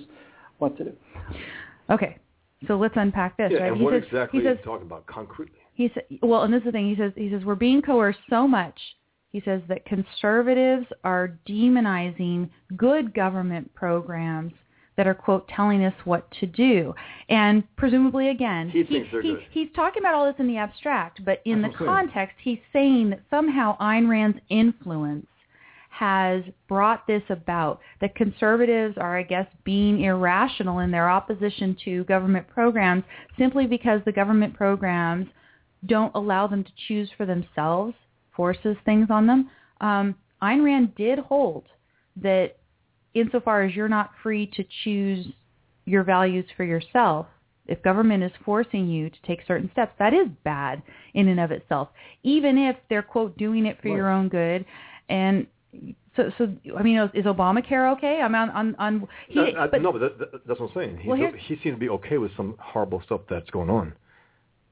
what to do. Okay, so let's unpack this. Yeah, right? and he what says, exactly he are says you talking about concretely? He said, well, and this is the thing. He says, he says, we're being coerced so much. He says that conservatives are demonizing good government programs that are, quote, telling us what to do. And presumably, again, He thinks they're he's talking about all this in the abstract, but in That's the what context, he's saying that somehow Ayn Rand's influence has brought this about. That conservatives are, I guess, being irrational in their opposition to government programs simply because the government programs don't allow them to choose for themselves, forces things on them. Um, Ayn Rand did hold that insofar as you're not free to choose your values for yourself, if government is forcing you to take certain steps, that is bad in and of itself, even if they're, quote, doing it for your own good. And so, so I mean, is Obamacare okay? I'm on, on, on he, No, but, no, but that, that, that's what I'm saying. He's, Well, he seems to be okay with some horrible stuff that's going on.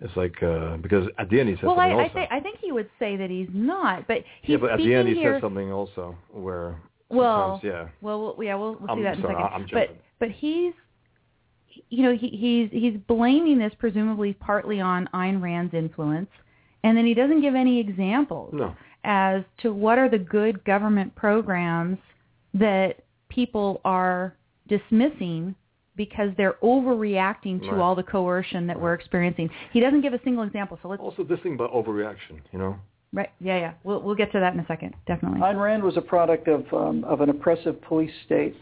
It's like uh, because at the end he says well, I, something I, also. think I think he would say that he's not, but he's yeah, but at the end he here, says something also where Well, yeah. Well, we'll yeah, we'll, we'll see I'm that in sorry, a second. I'm but but he's you know he, he's he's blaming this presumably partly on Ayn Rand's influence, and then he doesn't give any examples No. as to what are the good government programs that people are dismissing because they're overreacting to Right. all the coercion that we're experiencing. He doesn't give a single example. So let's Also, this thing about overreaction, you know. right yeah yeah we'll we'll get to that in a second definitely. Ayn Rand was a product of um, of an oppressive police state,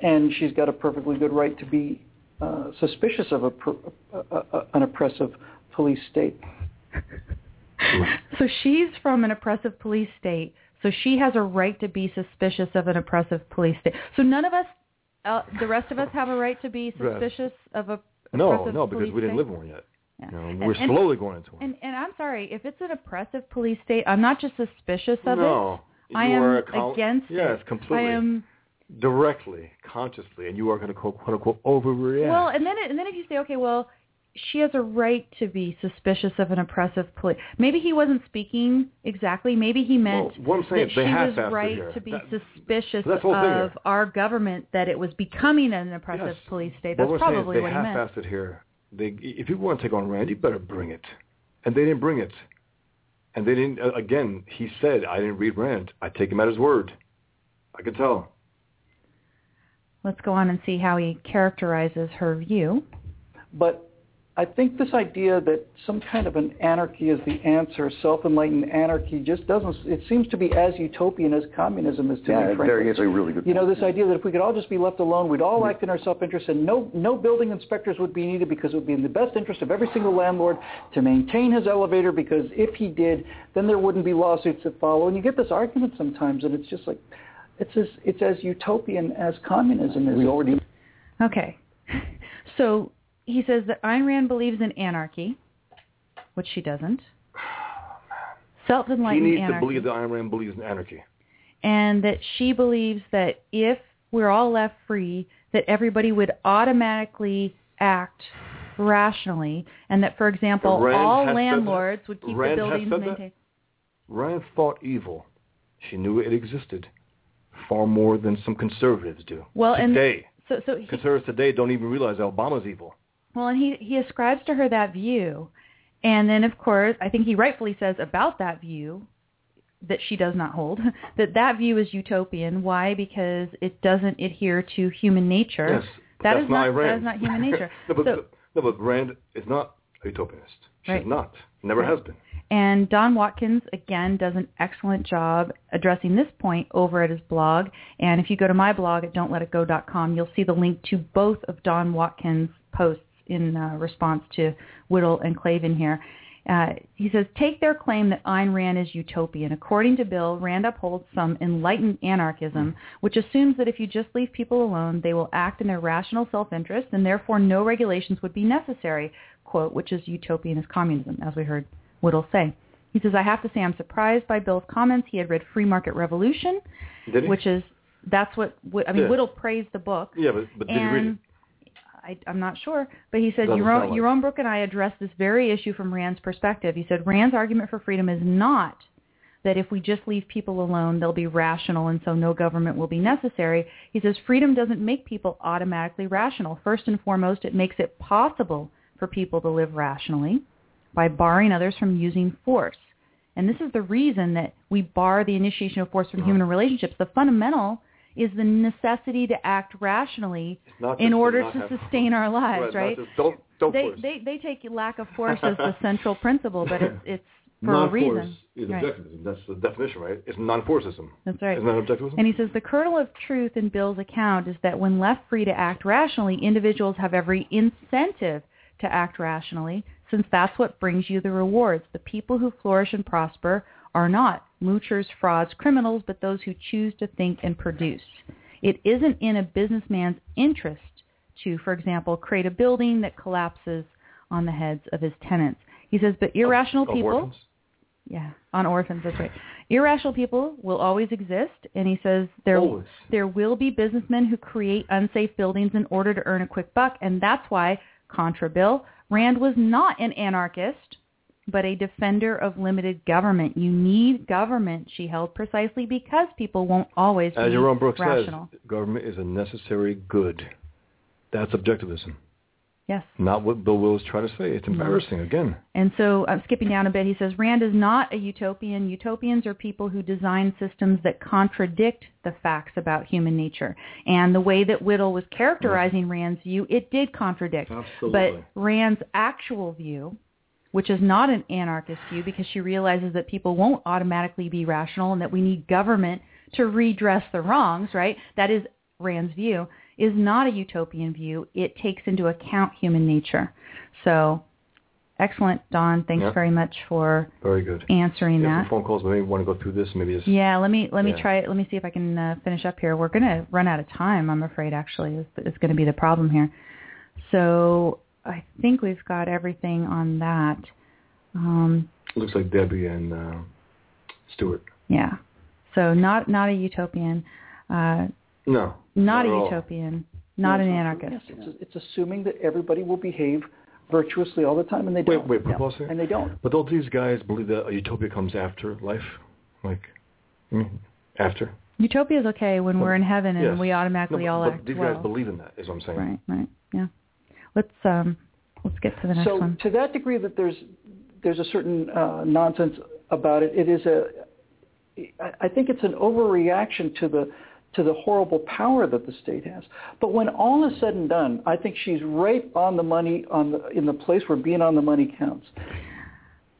and she's got a perfectly good right to be uh, suspicious of a, pr- uh, uh, an oppressive police state. So she's from an oppressive police state, so she has a right to be suspicious of an oppressive police state. So none of us, uh, the rest of us, have a right to be suspicious of a No, no, because we didn't state? live in one yet. Yeah. You know, we're and- slowly going into one. And and I'm sorry, if it's an oppressive police state, I'm not just suspicious of no, it. I am account- against yes, it. completely, I am directly, consciously, and you are going to quote, quote unquote overreact. well, and then it, and then if you say, okay, well, she has a right to be suspicious of an oppressive police. Maybe he wasn't speaking exactly. Maybe he meant Well, what I'm saying that is they she was right here. to be That- suspicious that's the whole thing of our government that it was becoming an oppressive Yes. police state. That's we're saying is probably what he meant. They half-assed it here. They, if you want to take on Rand, you better bring it, and they didn't bring it. And they didn't. Uh, again, he said, "I didn't read Rand. I take him at his word." I could tell. Let's go on and see how he characterizes her view. But I think this idea that some kind of an anarchy is the answer, self-enlightened anarchy, just doesn't. It seems to be as utopian as communism is to Yeah, me. there frankly. is a really good You know, this idea that if we could all just be left alone, we'd all act in our self-interest, and no no building inspectors would be needed because it would be in the best interest of every single landlord to maintain his elevator. Because if he did, then there wouldn't be lawsuits that follow. And you get this argument sometimes, and it's just like it's as it's as utopian as communism is. We already Okay. So he says that Ayn Rand believes in anarchy, which she doesn't. He Self-enlightened needs anarchy. to believe that Ayn Rand believes in anarchy. and that she believes that if we're all left free, that everybody would automatically act rationally, and that, for example, Rand all has said that? landlords would keep Rand the buildings that? maintained. Rand fought evil. She knew it existed far more than some conservatives do. Well, and today, so, so he, conservatives today don't even realize Obama's evil. Well, and he he ascribes to her that view, and then of course, I think he rightfully says about that view that she does not hold that that view is utopian. Why? Because it doesn't adhere to human nature. Yes, That that's is not that is not human nature. no, but, So- no, but Rand is not a utopianist. She's Right. not. Never Right. has been. And Don Watkins, again, does an excellent job addressing this point over at his blog. And if you go to my blog at don'tletitgo.com, you'll see the link to both of Don Watkins' posts in uh, response to Whittle and Klavan here. Uh, he says, take their claim that Ayn Rand is utopian. According to Bill, Rand upholds some enlightened anarchism, which assumes that if you just leave people alone, they will act in their rational self-interest, and therefore no regulations would be necessary, quote, which is utopian is communism, as we heard Whittle say. He says, I have to say I'm surprised by Bill's comments. He had read Free Market Revolution, which is, that's what, I mean, Yeah. Whittle praised the book. yeah, but, but did you read it? I, I'm not sure, but he said Yaron, like Yaron Brook and I addressed this very issue from Rand's perspective. He said Rand's argument for freedom is not that if we just leave people alone, they'll be rational and so no government will be necessary. He says freedom doesn't make people automatically rational. First and foremost, it makes it possible for people to live rationally by barring others from using force. And this is the reason that we bar the initiation of force from human relationships. The fundamental is the necessity to act rationally in to order to have- sustain our lives, right? just- don't don't They, they they take lack of force as the central principle, but it's it's for a Non-force reason. is Right. objectivism. That's the definition, right? It's non-forcism. That's right. Isn't that objectivism? And he says the kernel of truth in Bill's account is that when left free to act rationally, individuals have every incentive to act rationally, since that's what brings you the rewards. The people who flourish and prosper are not moochers, frauds, criminals, but those who choose to think and produce. It isn't in a businessman's interest to, for example, create a building that collapses on the heads of his tenants. He says, but irrational people, orphans? yeah, on orphans, that's right. Irrational people will always exist, and he says there Always. there will be businessmen who create unsafe buildings in order to earn a quick buck, and that's why, contra Bill, Rand was not an anarchist, but a defender of limited government. You need government, she held, precisely because people won't always be As be Yaron Brooks rational. says, government is a necessary good. That's objectivism. Yes. Not what Bill Whittle's trying to say. It's embarrassing again. And so I'm skipping down a bit. He says Rand is not a utopian. Utopians are people who design systems that contradict the facts about human nature. And the way that Whittle was characterizing Rand's view, it did contradict. Absolutely. But Rand's actual view, which is not an anarchist view because she realizes that people won't automatically be rational and that we need government to redress the wrongs, right? That is Rand's view, is not a utopian view. It takes into account human nature. So excellent, Don. Thanks Yeah. very much for Very good. answering have that. some phone calls, maybe want to go through this. Maybe it's Yeah, let me let me Yeah. try it. Let me see if I can uh, finish up here. We're going to run out of time. I'm afraid. Actually, is, is going to be the problem here. So I think we've got everything on that. Um, looks like Debbie and uh, Stewart. yeah. So not not a utopian, uh, No. not a at all. utopian, not an anarchist. Yes, it's, it's assuming that everybody will behave virtuously all the time, and they Wait, don't. wait, Yeah. Paul, say- and they don't. But don't these guys believe that a utopia comes after life? Like, I mean, after? Utopia is okay when we're in heaven and Yes. we automatically no, all but, act but these well. guys believe in that, is what I'm saying. Right, right, yeah. Let's um, let's get to the next so one. So to that degree that there's there's a certain uh, nonsense about it. It is a I- I think it's an overreaction to the to the horrible power that the state has. But when all is said and done, I think she's right on the money on the in the place where being on the money counts.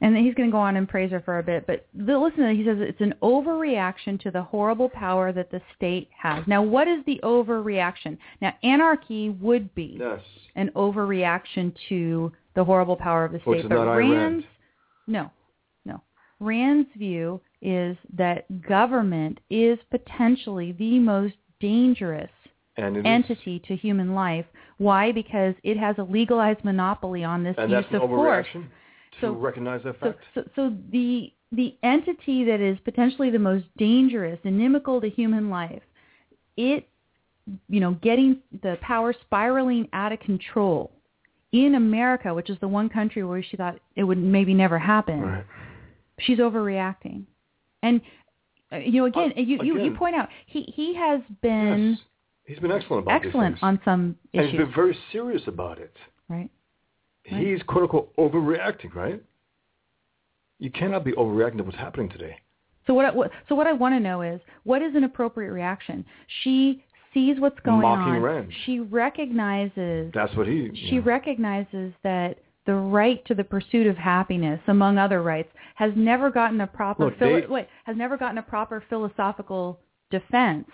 And he's going to go on and praise her for a bit, but listen to He says it's an overreaction to the horrible power that the state has. Now, what is the overreaction? Now, anarchy would be Yes. an overreaction to the horrible power of the state. But not Ayn Rand. Rand's no, no. Rand's view is that government is potentially the most dangerous And entity to human life. Why? Because it has a legalized monopoly on this and use of force. So- recognize that fact. so, so the the entity that is potentially the most dangerous, inimical to human life, it, you know, getting the power spiraling out of control in America, which is the one country where she thought it would maybe never happen. right. She's overreacting, and uh, you know, again, Uh, you, you you point out he he has been Yes. He's been excellent about excellent on some and he's issues, been very serious about it. right? Right. He's quote unquote overreacting, right? You cannot be overreacting to what's happening today. So what, so what I want to know is what is an appropriate reaction? She sees what's going Mocking on. Rand. She recognizes That's what he. she yeah. recognizes that the right to the pursuit of happiness, among other rights, has never gotten a proper Look, philo- they- wait, has never gotten a proper philosophical defense.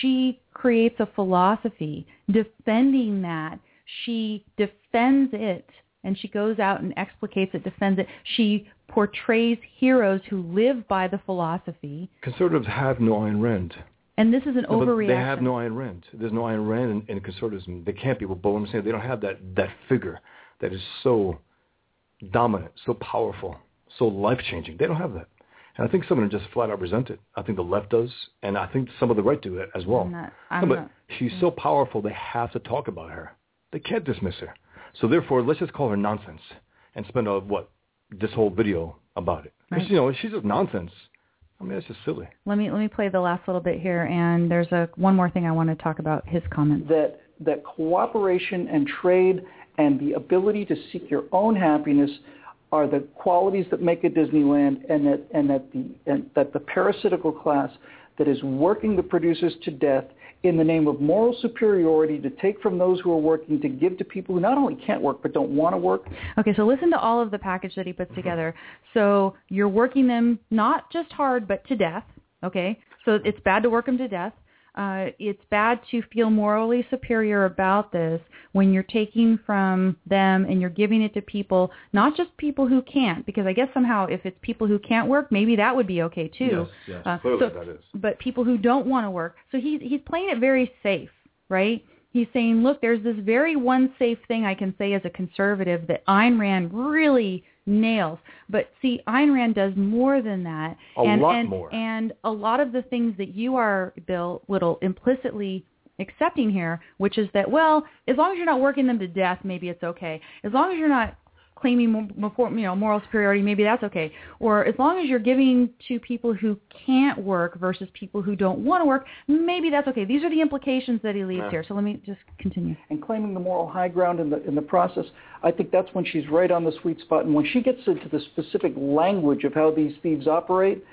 She creates a philosophy defending that. She defends it and she goes out and explicates it, defends it. She portrays heroes who live by the philosophy. Conservatives have no Ayn Rand. And this is an No, overreaction. They have no Ayn Rand. There's no Ayn Rand in, in conservatism. They can't be. But what I'm saying, they don't have that that figure that is so dominant, so powerful, so life changing. They don't have that. And I think some of them just flat out resent it. I think the left does, and I think some of the right do it as well. I'm not- I'm but not- she's so powerful, they have to talk about her. They can't dismiss her. So therefore, let's just call her nonsense and spend a, what this whole video about it. Because Right. you know, she's just nonsense. I mean, that's just silly. Let me let me play the last little bit here, and there's a one more thing I want to talk about his comment that that cooperation and trade and the ability to seek your own happiness are the qualities that make a Disneyland, and that and that the and that the parasitical class that is working the producers to death in the name of moral superiority to take from those who are working to give to people who not only can't work but don't want to work. Okay, so listen to all of the package that he puts mm-hmm. together. So you're working them not just hard, but to death. Okay, so it's bad to work them to death. Uh, it's bad to feel morally superior about this when you're taking from them and you're giving it to people, not just people who can't, because I guess somehow if it's people who can't work, maybe that would be okay too. Yes, yes, Uh, clearly so, that is. but people who don't want to work. So he's he's playing it very safe, right? He's saying, look, there's this very one safe thing I can say as a conservative that Ayn Rand really nails. But see, Ayn Rand does more than that. A and, lot and, more. And a lot of the things that you are, Bill Whittle, implicitly accepting here, which is that, well, as long as you're not working them to death, maybe it's okay. As long as you're not claiming mo- mo- you know moral superiority, maybe that's okay. Or as long as you're giving to people who can't work versus people who don't want to work, maybe that's okay. These are the implications that he leaves Yeah. here. So let me just continue. and claiming the moral high ground in the in the process, I think that's when she's right on the sweet spot. And when she gets into the specific language of how these thieves operate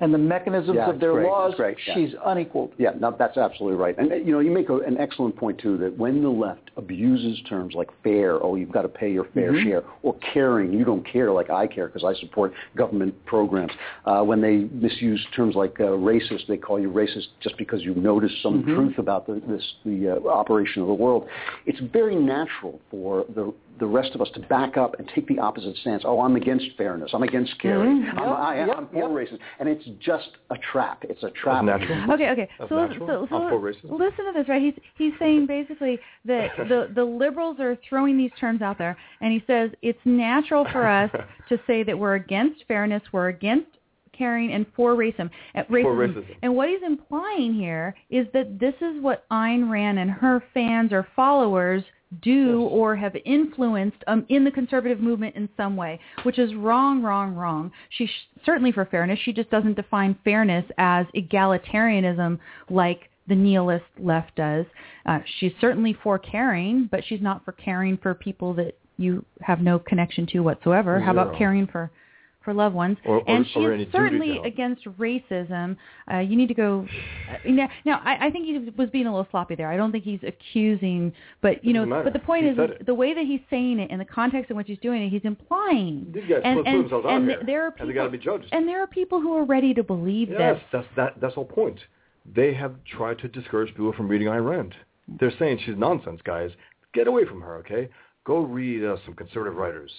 and the mechanisms Yeah, of their great, laws, great, yeah. she's unequaled. Yeah, no, that's absolutely right. And you know, you make a, an excellent point too that when the left abuses terms like fair, oh, you've got to pay your fair Mm-hmm. share, or caring, you don't care like I care because I support government programs. Uh, when they misuse terms like uh, racist, they call you racist just because you notice some Mm-hmm. truth about the, this the uh, operation of the world. It's very natural for the the rest of us to back up and take the opposite stance. Oh, I'm against fairness. I'm against caring. Mhm. I'm, Yep, I, yep, I'm for yep. racist, and it's just a trap. It's a trap. natural. Okay, okay. That's so, natural. so, so I'm for racism. listen to this, right? He's he's saying basically that the the liberals are throwing these terms out there, and he says it's natural for us to say that we're against fairness, we're against caring, and for racism. uh, racism. racism. And what he's implying here is that this is what Ayn Rand and her fans or followers do or have influenced um, in the conservative movement in some way, which is wrong, wrong, wrong. She's certainly for fairness. She just doesn't define fairness as egalitarianism like the nihilist left does. Uh, she's certainly for caring, but she's not for caring for people that you have no connection to whatsoever. How about caring for for loved ones? Or- or- and she is certainly against racism. Uh, you need to go. Uh, now, now I, I think he was being a little sloppy there. I don't think he's accusing, but you know, matter. but the point He is, is the way that he's saying it and the context in which he's doing it, he's implying. These guys and put, and, themselves out and here, there are people, and they got to be judged. and there are people who are ready to believe yes, that. that's that. That's the whole point. They have tried to discourage people from reading Ayn Rand. They're saying she's nonsense, guys. Get away from her, okay? Go read uh, some conservative writers.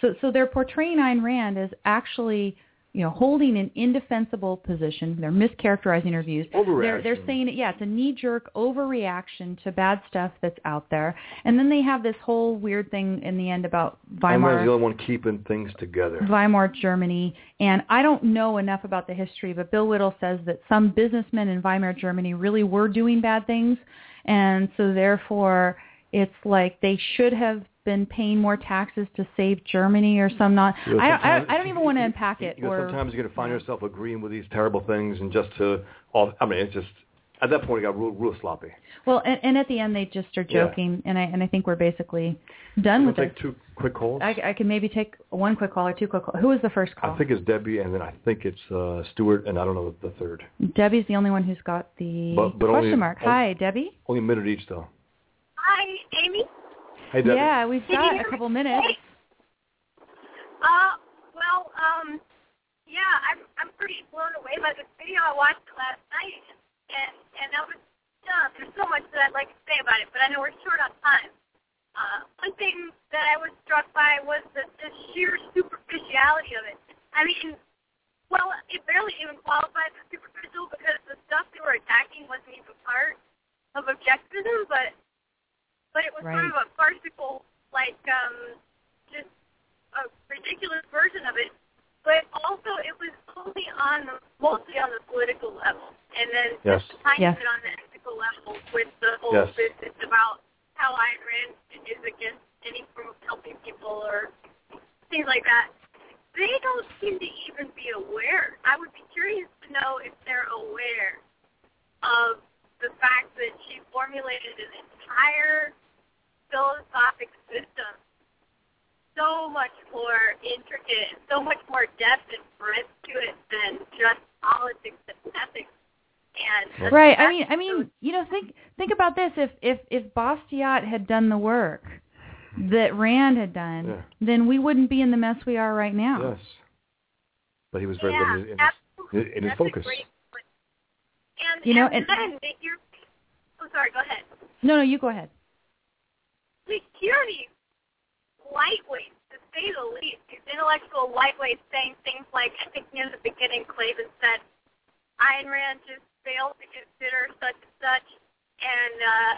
So, so they're portraying Ayn Rand as actually, you know, holding an indefensible position. They're mischaracterizing her views. They're, they're saying it, yeah, it's a knee-jerk overreaction to bad stuff that's out there. And then they have this whole weird thing in the end about Weimar. the only one keeping things together. Weimar Germany, and I don't know enough about the history, but Bill Whittle says that some businessmen in Weimar Germany really were doing bad things, and so therefore it's like they should have been paying more taxes to save Germany or some not. You know, I, I, sometimes- I don't even want to unpack it. You know, or sometimes you're going to find yourself agreeing with these terrible things, and just to, all, I mean, it's just at that point it got real, real sloppy. well, and, and at the end they just are Yeah. joking, and I and I think we're basically done We'll with this. take two quick calls. I, I can maybe take one quick call or two quick calls. Who was the first call? I think it's Debbie, and then I think it's uh, Stuart, and I don't know the third. Debbie's the only one who's got the But- but question only- mark. only- Hi, Debbie. Only a minute each, though. Hi, Amy. Hey, Debbie. Yeah, we've got a couple minutes. Uh, well, um, yeah, I'm I'm pretty blown away by this video I watched last night, and and that was uh, there's so much that I'd like to say about it, but I know we're short on time. Uh, one thing that I was struck by was the, the sheer superficiality of it. I mean, well, it barely even qualifies as superficial because the stuff they were attacking wasn't even part of objectivism, but but it was sort of a farcical, like um, just a ridiculous version of it. But also, it was only on the mostly on the political level, and then Yes. just a tiny Yes. bit on the ethical level with the whole Yes. business about how Ayn Rand is against any form of helping people or things like that. They don't seem to even be aware. I would be curious to know if they're aware of the fact that she formulated an entire philosophic system so much more intricate and so much more depth and breadth to it than just politics and ethics. And Right. I mean, I mean, you know, think think about this. If if if Bastiat had done the work that Rand had done, Yeah. then we wouldn't be in the mess we are right now. Yes. But he was very yeah, limited in his, absolutely. in his focus. A great. And You know, and, and- then they hear. Oh, sorry. Go ahead. No, no, you go ahead. These lightweights, to say the least, these intellectual lightweights saying things like, I think near the beginning, Klavan said, Ayn Rand just failed to consider such and such. And uh,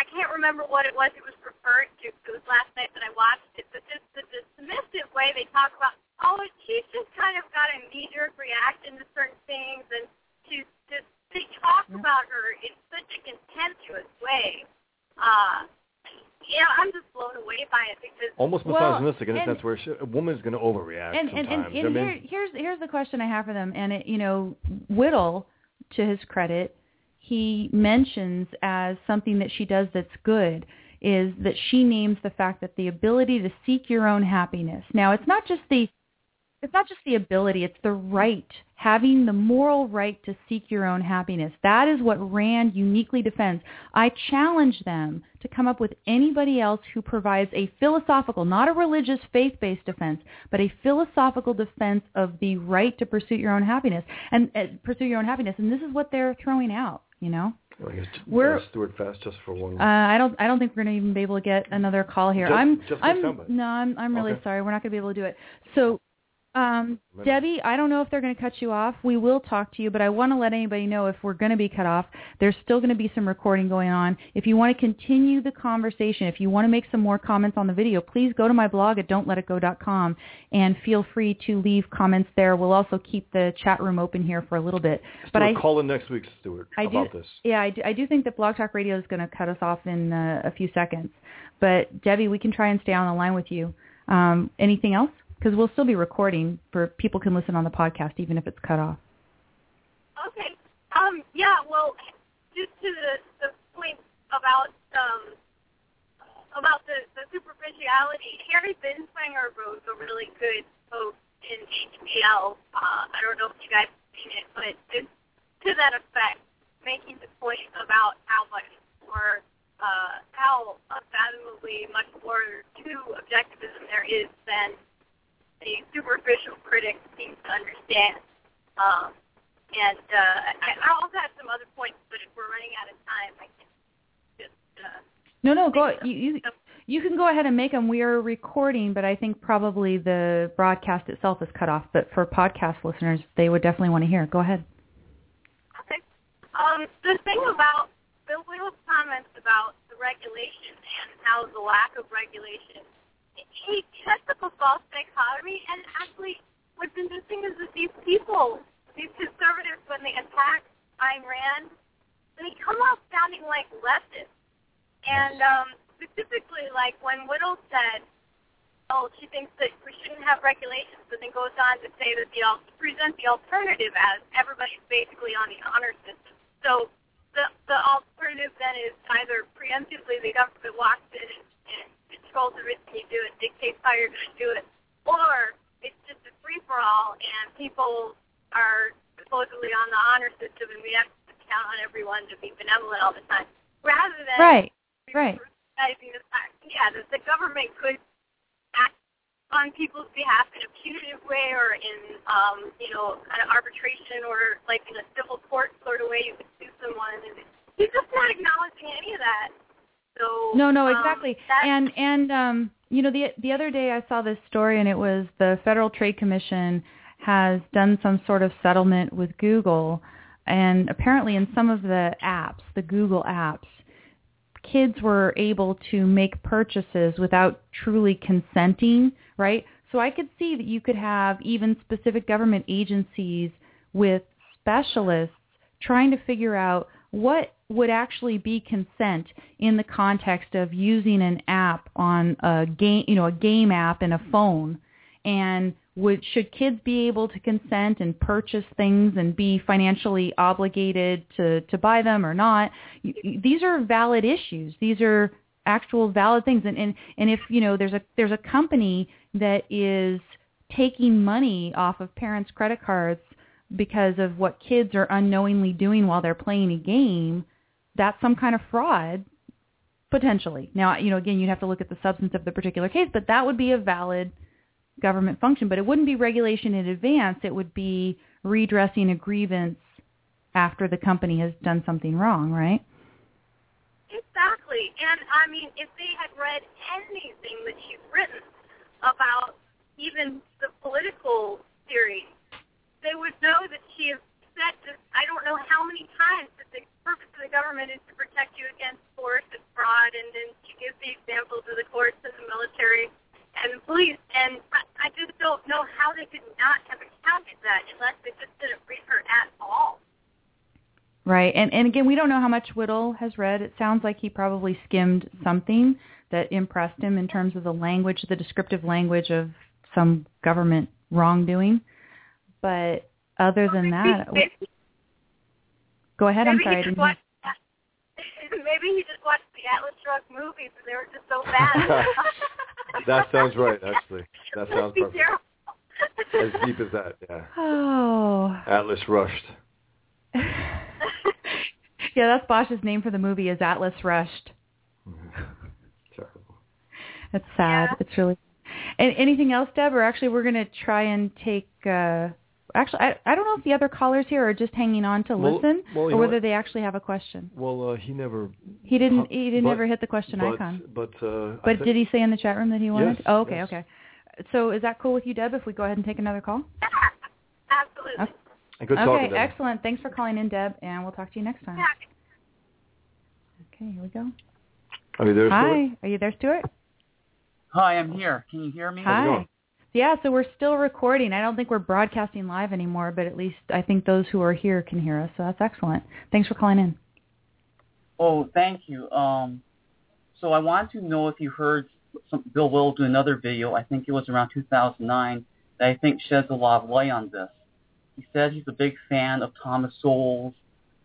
I- can't remember what it was it was referred to. It was last night that I watched it. But just the dismissive way they talk about, oh, she's just kind of got a knee-jerk reaction to certain things. And she's just, they talk about her in such a contemptuous way. Uh, yeah, I'm just blown away by it because Almost Well, misogynistic in a and- sense where she, a woman's going to overreact And and and, sometimes. and I here, mean, here's here's the question I have for them. And it, you know, Whittle, to his credit, he mentions as something that she does that's good is that she names the fact that the ability to seek your own happiness. Now, it's not just the it's not just the ability, it's the right, having the moral right to seek your own happiness. That is what Rand uniquely defends. I challenge them to come up with anybody else who provides a philosophical, not a religious faith-based defense, but a philosophical defense of the right to pursue your own happiness and uh, pursue your own happiness. And this is what they're throwing out, you know? Guess we're- Stuart Fast just for one. Uh, I don't. I don't think we're going to even be able to get another call here. Just- I'm. just I'm. No, I'm. I'm really Okay. sorry. We're not going to be able to do it. So, Um, Debbie, I don't know if they're going to cut you off. We will talk to you, but I want to let anybody know if we're going to be cut off, there's still going to be some recording going on. If you want to continue the conversation, if you want to make some more comments on the video, please go to my blog at don'tletitgo.com and feel free to leave comments there. We'll also keep the chat room open here for a little bit. But I call in next week, Stuart, I about do, this. Yeah, I do, I do think that Blog Talk Radio is going to cut us off in uh, a few seconds. But Debbie, we can try and stay on the line with you. Um, anything else? Because we'll still be recording for people can listen on the podcast even if it's cut off. Okay. Um. Yeah. Well, just to the, the point about um about the the superficiality, Harry Binswanger wrote a really good post in HBL. Uh, I don't know if you guys have seen it, but it's to that effect, making the point about how much more uh, how unfathomably much more to objectivism there is than the superficial critic seems to understand. Um, and uh, I, I also have some other points, but if we're running out of time, I can just. Uh, no, no, go. You, you you can go ahead and make them. We are recording, but I think probably the broadcast itself is cut off. But for podcast listeners, they would definitely want to hear. Go ahead. Okay. Um, the thing about Bill Whittle's comments about the regulation and how the lack of regulation he sets up a false dichotomy, and actually, what's interesting is that these people, these conservatives, when they attack Rand, they come out sounding like leftists. And um, specifically, like when Whittle said, oh, she thinks that we shouldn't have regulations, but then goes on to say that the present the alternative as everybody's basically on the honor system. So the the alternative then is either preemptively the government walks in and, and controls everything you do and dictates how you're going to do it, or it's just a free for all and people are supposedly on the honor system and we have to count on everyone to be benevolent all the time, rather than right, right. The fact, yeah, that the government could act on people's behalf in a punitive way or in, um, you know, kind of arbitration or like in a civil court sort of way you could sue someone. And he's just not acknowledging any of that. So no, no, um, exactly. and and um, you know, the the other day I saw this story, and it was the Federal Trade Commission has done some sort of settlement with Google, and apparently in some of the apps, the Google apps, kids were able to make purchases without truly consenting, right? So I could see that you could have even specific government agencies with specialists trying to figure out what would actually be consent in the context of using an app on a game, you know, a game app in a phone? And would should kids be able to consent and purchase things and be financially obligated to to buy them or not? These are valid issues. These are actual valid things. And and and if you know there's a there's a company that is taking money off of parents' credit cards because of what kids are unknowingly doing while they're playing a game, that's some kind of fraud potentially. Now, you know, again, you'd have to look at the substance of the particular case, but that would be a valid government function. But it wouldn't be regulation in advance. It would be redressing a grievance after the company has done something wrong, right? Exactly. And I mean, if they had read anything that she's written about even the political theory, they would know that she has said this, I don't know how many times that the purpose of the government is to protect you against force and fraud, and then she gives the examples of the courts and the military and the police. And I, just don't know how they could not have accounted that unless they just didn't read her at all. Right, and and again, we don't know how much Whittle has read. It sounds like he probably skimmed something that impressed him in terms of the language, the descriptive language of some government wrongdoing. But other than that, maybe, go ahead. I'm sorry. Watched, maybe he just watched the Atlas Shrugged movies and they were just so bad. that sounds right, actually. That sounds perfect. Terrible. As deep as that, yeah. Oh. Atlas rushed. yeah, that's Bosch's name for the movie is Atlas Rushed. Terrible. It's sad. Yeah. It's really. And anything else, Deb? Or actually, we're going to try and take. uh Actually, I I don't know if the other callers here are just hanging on to Well- listen, well, or whether what? they actually have a question. Well, uh, he never. He didn't. He didn't but- ever hit the question but, icon. But uh, But thi- did he say in the chat room that he wanted? Yes, oh, okay, yes. okay. so is that cool with you, Deb? If we go ahead and take another call? Absolutely. Okay. Good okay, talking. Excellent. Thanks for calling in, Deb, and we'll talk to you next time. Okay, here we go. Are you there, Stuart? Hi, are you there, Stuart? Hi, I'm here. Can you hear me? How's Hi. Yeah, so we're still recording. I don't think we're broadcasting live anymore, but at least I think those who are here can hear us. So that's excellent. Thanks for calling in. Oh, thank you. Um, so I want to know if you heard some, Bill Whittle do another video. I think it was around 2009 that I think sheds a lot of light on this. He said he's a big fan of Thomas Sowell's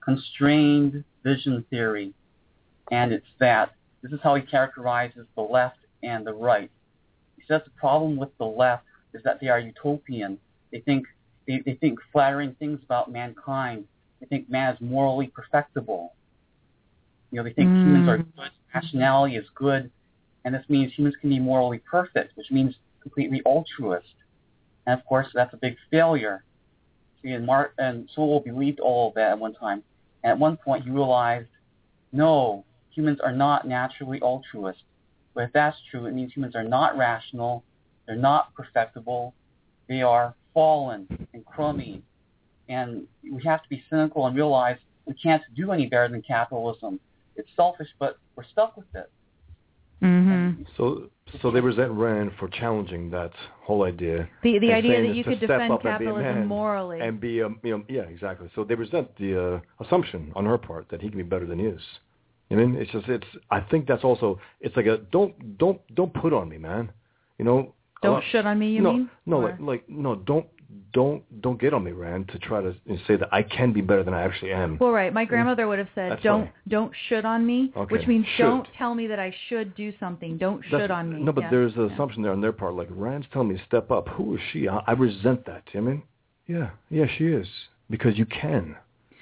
constrained vision theory, and it's that this is how he characterizes the left and the right. Says the problem with the left is that they are utopian. They think they, they think flattering things about mankind. They think man is morally perfectible. You know, they think Mm. humans are good, rationality is good, and this means humans can be morally perfect, which means completely altruist. And of course, that's a big failure. See, and Mark and Sowell believed all of that at one time. And at one point, he realized, no, humans are not naturally altruist. But if that's true, it means humans are not rational, they're not perfectible, they are fallen and crummy. And we have to be cynical and realize we can't do any better than capitalism. It's selfish, but we're stuck with it. Mm-hmm. So, so they resent Rand for challenging that whole idea. The the idea that you could step defend up and be a capitalism man morally. and be, um, you know, yeah, exactly. So they resent the uh, assumption on her part that he can be better than he is. I mean, it's just, it's. I think that's also, it's like a don't, don't, don't put on me, man. You know. Don't lot- shit on me, you no, mean? No, Or- like, like, no, don't, don't, don't get on me, Rand, to try to say that I can be better than I actually am. Well, right. My grandmother would have said, That's "Don't funny. don't should on me," Okay, which means should. don't tell me that I should do something. Don't That's- should on me. No, but Yeah. there's an Yeah. assumption there on their part. Like Rand's telling me to step up. Who is she? I, I resent that. I mean, yeah, yeah, she is because you can,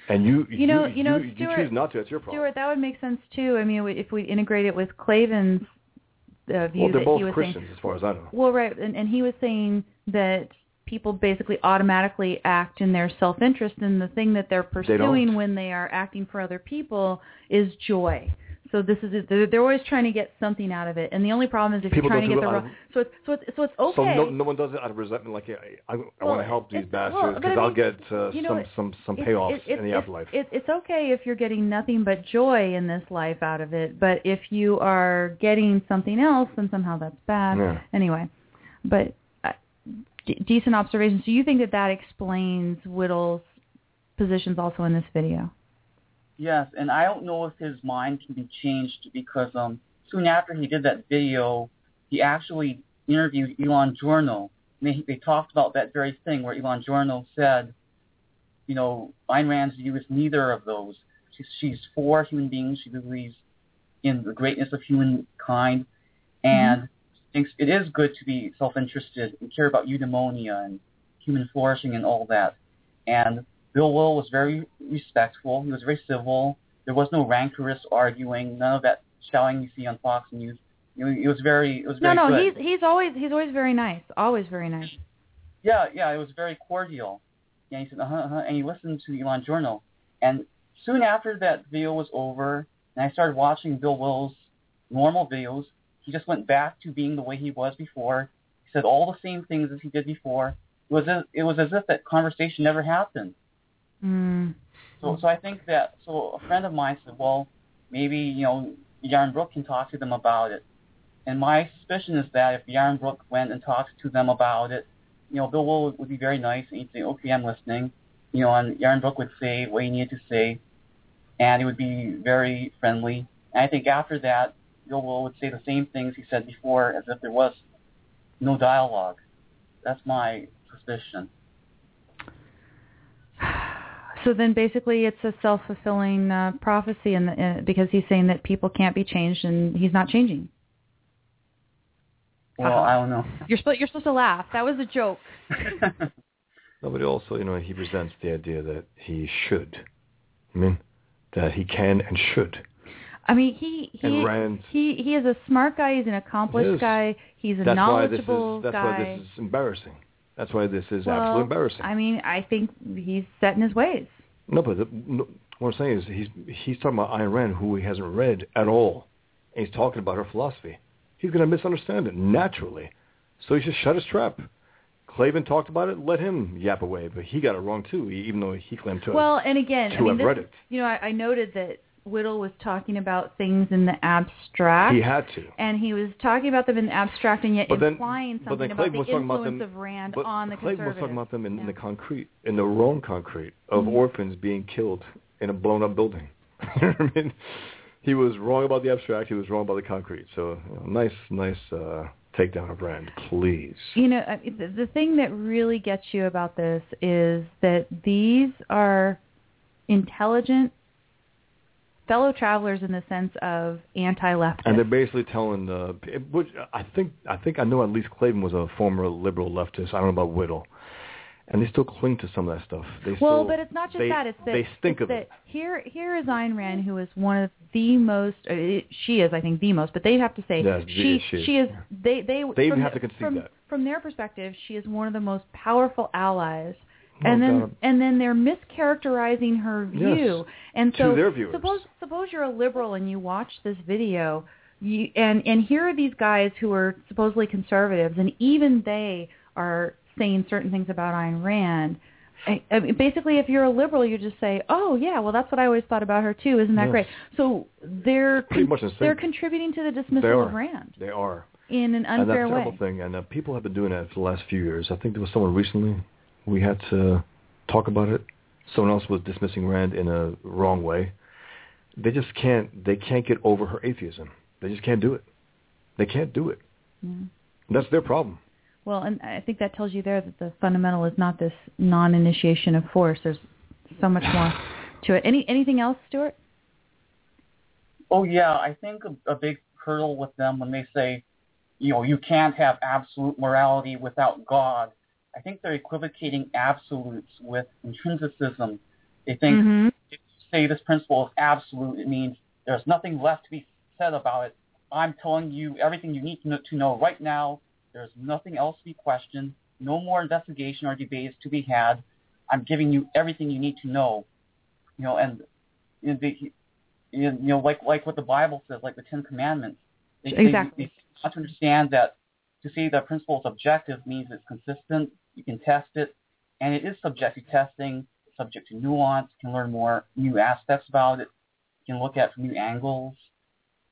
and you You know- you, you know, you, Stuart- choose not to. That's your problem. Stuart, that would make sense too. I mean, if we integrate it with Klavan's uh, view well, they're that both he was Christians, saying. as far as I know. Well, right, and, and he was saying that people basically automatically act in their self-interest, and the thing that they're pursuing when they are acting for other people is joy. So this is they're, they're always trying to get something out of it, and the only problem is if People you're trying to get the wrong. So it's so it's so it's okay. So no, no one does it out of resentment. Like I, I, I Well, want to help these bastards because I I'll get uh, you know, some some some It's- payoffs it- it- in the it's- afterlife. It, it's okay if you're getting nothing but joy in this life out of it, but if you are getting something else, then somehow that's bad. Yeah. Anyway, but uh, d- decent observation. So you think that that explains Whittle's positions also in this video? Yes, and I don't know if his mind can be changed because um soon after he did that video, he actually interviewed Elan Journo. And they, they talked about that very thing where Elan Journo said, you know, Ayn Rand's view is neither of those. She's, she's for human beings. She believes in the greatness of humankind and thinks it is good to be self-interested and care about eudaimonia and human flourishing and all that. And Bill Whittle was very respectful. He was very civil. There was no rancorous arguing. None of that shouting you see on Fox News. You know, it was very, it was No, very no, good. he's he's always he's always very nice. Always very nice. Yeah, yeah, it was very cordial. And he said, uh-huh, uh-huh, and he listened to Elan Journo. And soon after that video was over, and I started watching Bill Whittle's normal videos, he just went back to being the way he was before. He said all the same things as he did before. It was as, it was as if that conversation never happened. Mm. So, so I think that, so a friend of mine said, well, maybe, you know, Yaron Brook can talk to them about it. And my suspicion is that if Yaron Brook went and talked to them about it, you know, Bill Whittle would be very nice and he'd say, okay, I'm listening. You know, and Yaron Brook would say what he needed to say, and he would be very friendly. And I think after that, Bill Whittle would say the same things he said before as if there was no dialogue. That's my suspicion. So then basically it's a self-fulfilling uh, prophecy in the, uh, because he's saying that people can't be changed and he's not changing. Well, Uh-huh. I don't know. You're, sp- you're supposed to laugh. That was a joke. No, but also, you know, he presents the idea that he should. I mean, that he can and should. I mean, he he Rand- he he is a smart guy. He's an accomplished is. guy. He's a That's why this knowledgeable is. That's guy. why this is embarrassing. That's why this is well, absolutely embarrassing. I mean, I think he's set in his ways. No, but the, no, what I'm saying is he's he's talking about Ayn Rand, who he hasn't read at all, and he's talking about her philosophy. He's going to misunderstand it naturally. So he should shut his trap. Klavan talked about it. Let him yap away, but he got it wrong too. Even though he claimed to. Well, and again, I mean, have this, read it. you know, I, I noted that Whittle was talking about things in the abstract. He had to. and he was talking about them in the abstract and yet But implying then something about the was talking about influence them- of Rand But on the Clayton was talking about them in, in the concrete, in the wrong concrete of Mhm. orphans being killed in a blown up building. you know what I mean? He was wrong about the abstract. He was wrong about the concrete. So you know, nice, nice uh, takedown of Rand, please. You know, I- the, the thing that really gets you about this is that these are intelligent fellow travelers in the sense of anti-leftist. And they're basically telling, the, which I think, I think I know at least Clayton was a former liberal leftist. I don't know about Whittle, and they still cling to some of that stuff. They well, still, but it's not just they, that. It's that they stink of that it. Here, here is Ayn Rand, who is one of the most. Uh, she is, I think, the most. But they have to say Yes, she, she is. she is. They, they, They even have the- to concede from, that. From their perspective, she is one of the most powerful allies. No and then, doubt. and then they're mischaracterizing her view. Yes, and to so, their viewers. suppose, suppose you're a liberal and you watch this video, you, and and here are these guys who are supposedly conservatives, and even they are saying certain things about Ayn Rand. I, I mean, basically, if you're a liberal, you just say, "Oh, yeah, well, that's what I always thought about her too. Isn't that Yes. great?" So they're Pretty much in sync. they're contributing to the dismissal of. Rand They are. in an unfair and that's a terrible way. thing. And uh, people have been doing that for the last few years. I think there was someone recently we had to talk about it. Someone else was dismissing Rand in a wrong way. They just can't. They can't get over her atheism. They just can't do it. They can't do it. Mm. Yeah. That's their problem. Well, and I think that tells you there that the fundamental is not this non-initiation of force. There's so much more to it. Any anything else, Stuart? Oh yeah, I think a, a big hurdle with them when they say, you know, you can't have absolute morality without God. I think they're equivocating absolutes with intrinsicism. They think Mhm. if you say this principle is absolute, it means there's nothing left to be said about it. I'm telling you everything you need to know, to know right now. There's nothing else to be questioned. No more investigation or debates to be had. I'm giving you everything you need to know. You know, and you know, they, you know like like what the Bible says, like the Ten Commandments. They, Exactly. They, they have to understand that to say that principle is objective means it's consistent. You can test it, and it is subject to testing, subject to nuance. You can learn more new aspects about it. You can look at from new angles.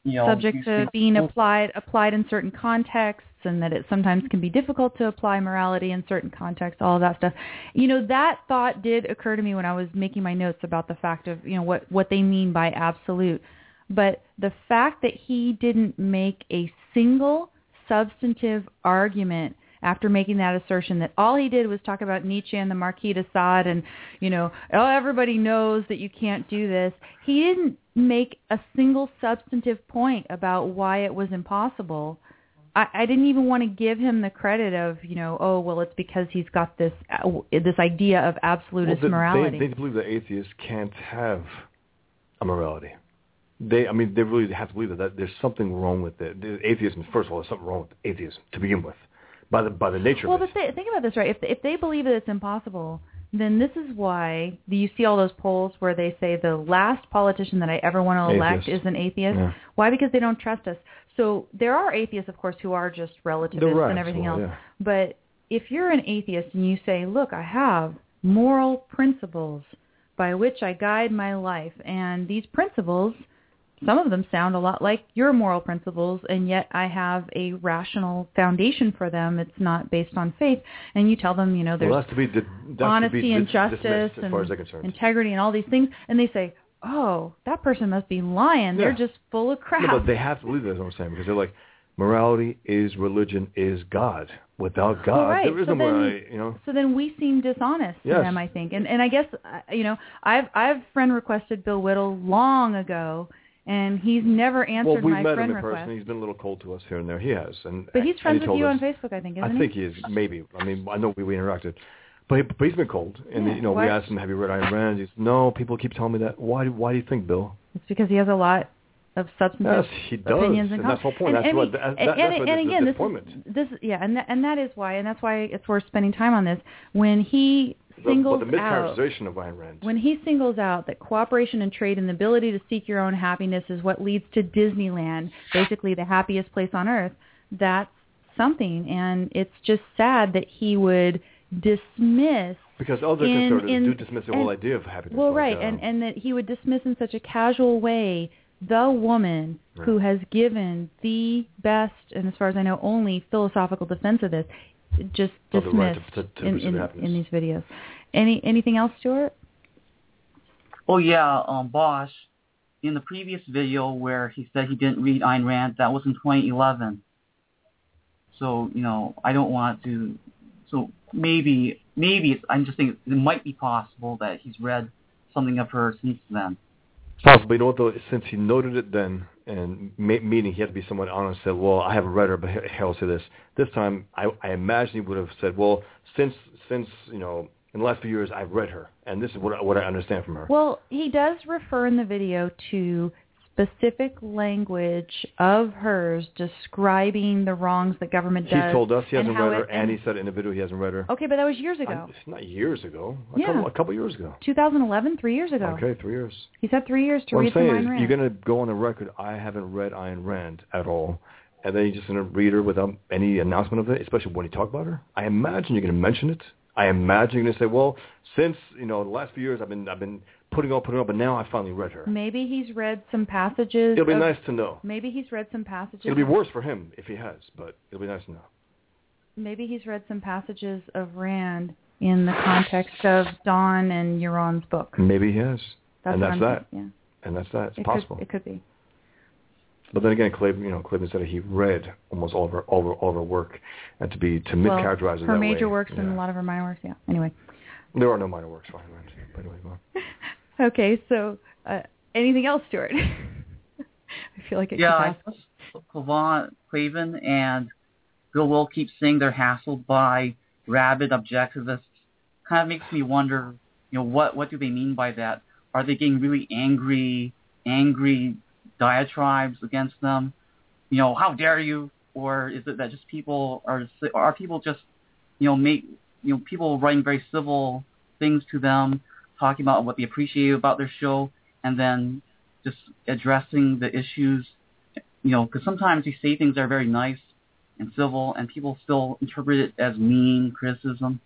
You know, Subject to see- being applied applied in certain contexts, and that it sometimes can be difficult to apply morality in certain contexts. All of that stuff. You know, that thought did occur to me when I was making my notes about the fact of you know what what they mean by absolute. But the fact that he didn't make a single substantive argument after making that assertion that all he did was talk about Nietzsche and the Marquis de Sade and, you know, oh, everybody knows that you can't do this. He didn't make a single substantive point about why it was impossible. I, I didn't even want to give him the credit of, you know, oh, well, it's because he's got this uh, this idea of absolutist well, they, morality. They, they believe that atheists can't have a morality. They, I mean, they really have to believe that, that there's something wrong with it. The Atheism, first of all, there's something wrong with atheism to begin with, by the by the nature well, of it. but th- think about this, right? If if they believe that it's impossible, then this is why you see all those polls where they say the last politician that I ever want to elect Atheist. is an atheist. Yeah. Why? Because they don't trust us. So there are atheists, of course, who are just relativists right, and everything well, else. yeah. But if you're an atheist and you say, "Look, I have moral principles by which I guide my life, and these principles." Some of them sound a lot like your moral principles, and yet I have a rational foundation for them. It's not based on faith. And you tell them, you know, there's well, that's to be di- honesty to be and justice and integrity and all these things, and they say, "Oh, that person must be lying. They're just full of crap." No, but they have to believe that, is what I'm saying, because they're like, morality is religion is God. Without God, Well, right. there is So no morality. You know, so then we seem dishonest to them, I think. And and I guess uh, you know, I've I've friend requested Bill Whittle long ago, and he's never answered well, we my met friend him in request. person. He's been a little cold to us here and there. He has, and But he's friends with you us, on Facebook, I think, isn't I he? think he is, maybe. I mean, I know we, we interacted. But, he, but he's been cold. And, Yeah, you know, why- we asked him, have you read Ayn Rand? He said, no, people keep telling me that. Why, do- why do you think, Bill? It's because he has a lot of substantive Yes, he does. opinions And and, that's the whole point. And, That's and, what- that- and, that's and, what and again, this is this yeah, and that, and that is why, and that's why it's worth spending time on this. When he singles but the out of Ayn Rand. when he singles out that cooperation and trade and the ability to seek your own happiness is what leads to Disneyland, basically the happiest place on earth, that's something, and it's just sad that he would dismiss Because other in- conservatives in- do dismiss the whole idea of happiness. well, like, right, and um, and that he would dismiss in such a casual way the woman who has given the best, and as far as I know, only philosophical defense of this, just Of the right to- dismissed to- to in, in, in these videos. Any anything else, Stuart? Oh yeah, um, Bosch, in the previous video where he said he didn't read Ayn Rand, that was in 2011. So you know, I don't want to. So maybe, maybe it's, I'm just thinking it might be possible that he's read something of her since then. Possibly, you know though? Since he noted it then, and ma- meaning he had to be somewhat honest, said, "Well, I haven't read her, but he- he'll say this." This time, I, I imagine he would have said, "Well, since since you know, in the last few years, I've read her, and this is what I- what I understand from her." Well, he does refer in the video to specific language of hers describing the wrongs that government he told us he hasn't read her, and he said in the video he hasn't read her. Okay, but that was years ago. it's not years ago. A Yeah. couple a couple years ago. 2011, three years ago. Okay, three years. He said three years to What I'm saying is, Rand. you're going to go on the record, I haven't read Ayn Rand at all, and then you're just going to read her without any announcement of it, especially when you talk about her. I imagine you're going to mention it. I imagine you're going to say, well, since, you know, the last few years I've been, I've been putting on, putting on, but now I finally read her. Maybe he's read some passages. It'll be of- nice to know. Maybe he's read some passages. It'll be worse for him if he has, but it'll be nice to know. Maybe he's read some passages of Rand in the context of Don and Yaron's book. Maybe he has, That's and that's that, thinking, and that's that. It's it possible. could it could be. But then again, Klavan, you know, Klavan said he read almost all of her, all of her, all of her work, and to be to well, mischaracterize it her that major way, works and a lot of her minor works. Yeah. Anyway. There are no minor works for Ayn Rand. By the way, go on. Okay, so uh, anything else, Stuart? I feel like it yeah, I guess Klavan and Bill Whittle keep saying they're hassled by rabid objectivists. Kind of makes me wonder, you know, what what do they mean by that? Are they getting really angry, angry diatribes against them? You know, how dare you? Or is it that just people are are people just, you know, make you know people writing very civil things to them, talking about what they appreciate about their show, and then just addressing the issues you know, because sometimes you say things that are very nice and civil, and people still interpret it as mean criticism.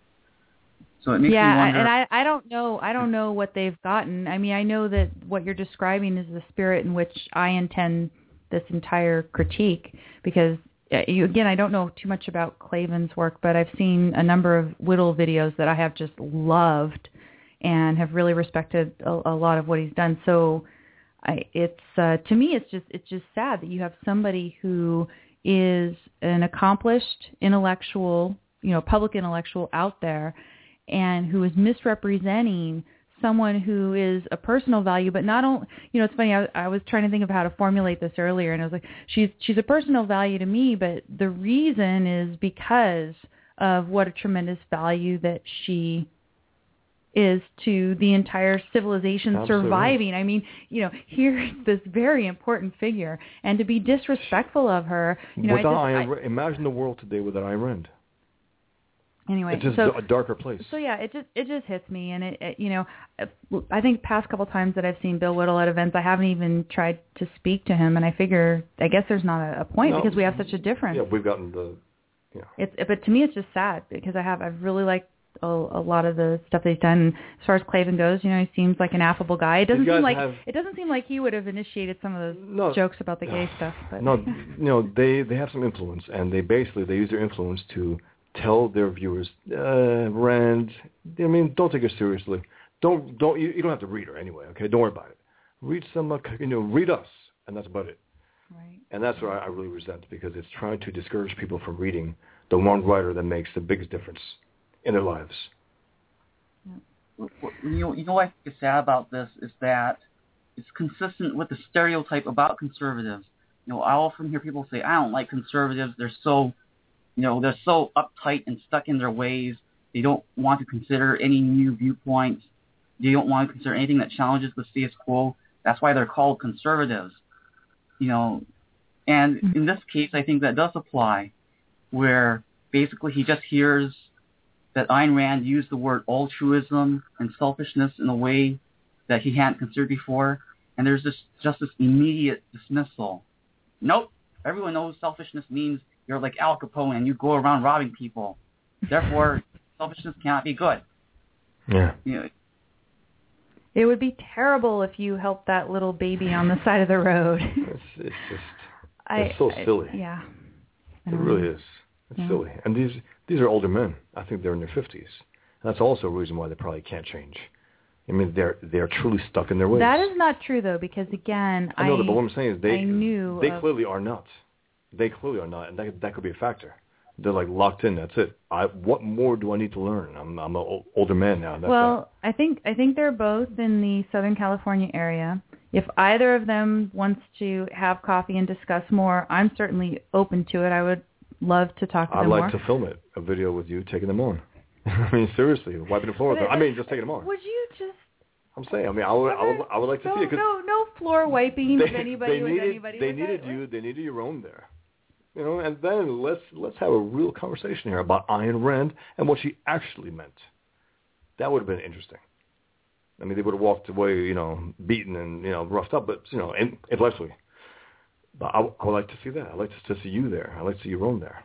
So it makes yeah, me wonder. and I I don't know I don't know what they've gotten. I mean, I know that what you're describing is the spirit in which I intend this entire critique because uh, you, again, I don't know too much about Klavan's work, but I've seen a number of Whittle videos that I have just loved and have really respected a, a lot of what he's done. So I, it's uh, to me, it's just it's just sad that you have somebody who is an accomplished intellectual, you know, public intellectual out there, and who is misrepresenting someone who is a personal value, but not only, you know, it's funny. I, I was trying to think of how to formulate this earlier, and I was like, she's she's a personal value to me, but the reason is because of what a tremendous value that she is to the entire civilization Absolutely. surviving. I mean, you know, here's this very important figure, and to be disrespectful of her, you know, I just, I, imagine the world today without Rand. anyway, It's just so a darker place. so yeah, it just it just hits me, and it, it you know, I think past couple times that I've seen Bill Whittle at events, I haven't even tried to speak to him, and I figure I guess there's not a, a point No. because we have such a difference. yeah, we've gotten the. It's but to me it's just sad because I have I've really liked a, a lot of the stuff that he's done. As far as Klavan goes, you know, he seems like an affable guy. It doesn't seem like have- it doesn't seem like he would have initiated some of those No. jokes about the gay stuff. But No, you know they they have some influence, and they basically they use their influence to tell their viewers, uh, Rand. I mean, don't take her seriously. Don't don't you, you don't have to read her anyway. Okay, don't worry about it. Read some, uh, you know, read us, and that's about it. right. And that's what I, I really resent because it's trying to discourage people from reading the one writer that makes the biggest difference in their lives. you know, what I think is sad about this is that it's consistent with the stereotype about conservatives. You know, I often hear people say, "I don't like conservatives. They're so, you know, they're so uptight and stuck in their ways. They don't want to consider any new viewpoints. They don't want to consider anything that challenges the status quo. That's why they're called conservatives." You know, and in this case, I think that does apply, where basically he just hears that Ayn Rand used the word altruism and selfishness in a way that he hadn't considered before, and there's this just this immediate dismissal. Nope, everyone knows selfishness means you're like Al Capone and you go around robbing people. Therefore, selfishness cannot be good. Yeah. You know, It would be terrible if you helped that little baby on the side of the road. It's, it's just I, It's so I- silly. yeah. It really is. It's Yeah. silly. And these these are older men. I think they're in their fifties. That's also a reason why they probably can't change. I mean, they're they're truly stuck in their ways. That is not true though, because again, I know that, but what I'm saying is they knew they of- clearly are not. They clearly are not, and that that could be a factor. They're like locked in. That's it. I what more do I need to learn? I'm I'm an older man now. That's well, I think I think they're both in the Southern California area. If either of them wants to have coffee and discuss more, I'm certainly open to it. I would love to talk to I'd them like more. to film it, a video with you taking them on. I mean, seriously, wiping the floor with them. I mean, just taking them on. Would you just I'm saying. I mean, I would I would, I would like to no, see it 'cause no, no floor wiping they, of anybody they with needed, anybody. They needed you. They needed Yaron there. You know, and then let's let's have a real conversation here about Ayn Rand and what she actually meant. That would have been interesting. I mean, they would have walked away, you know, beaten and you know roughed up, but you know, in, intellectually. But I, I would like to see that. I'd like to, to see you there. I'd like to see Yaron there.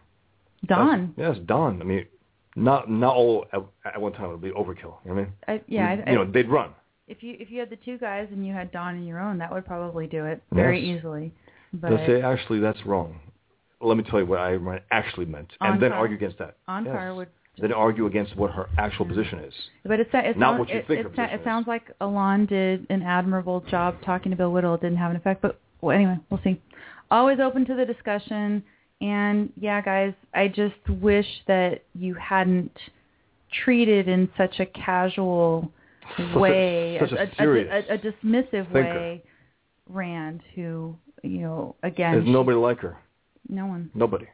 Don. Yes, Don. I mean, not not all at, at one time It would be overkill. You know what I mean, I, yeah, I, you know, they'd run. if you if you had the two guys and you had Don and Yaron, that would probably do it very Yes. easily. But Let's say actually that's wrong. Let me tell you what I actually meant, and then argue against that. Ankar Yes. would. Then argue against what her actual position is. But it, sa- it Not what you it, think it, her sa- position it sounds is. like Elan did an admirable job talking to Bill Whittle. It didn't have an effect, but well, anyway, we'll see. Always open to the discussion. And yeah, guys, I just wish that you hadn't treated in such a casual Such a- way, such a a, a, dismissive thinker. way, Rand, who you know, again, There's nobody like her. no one. Nobody.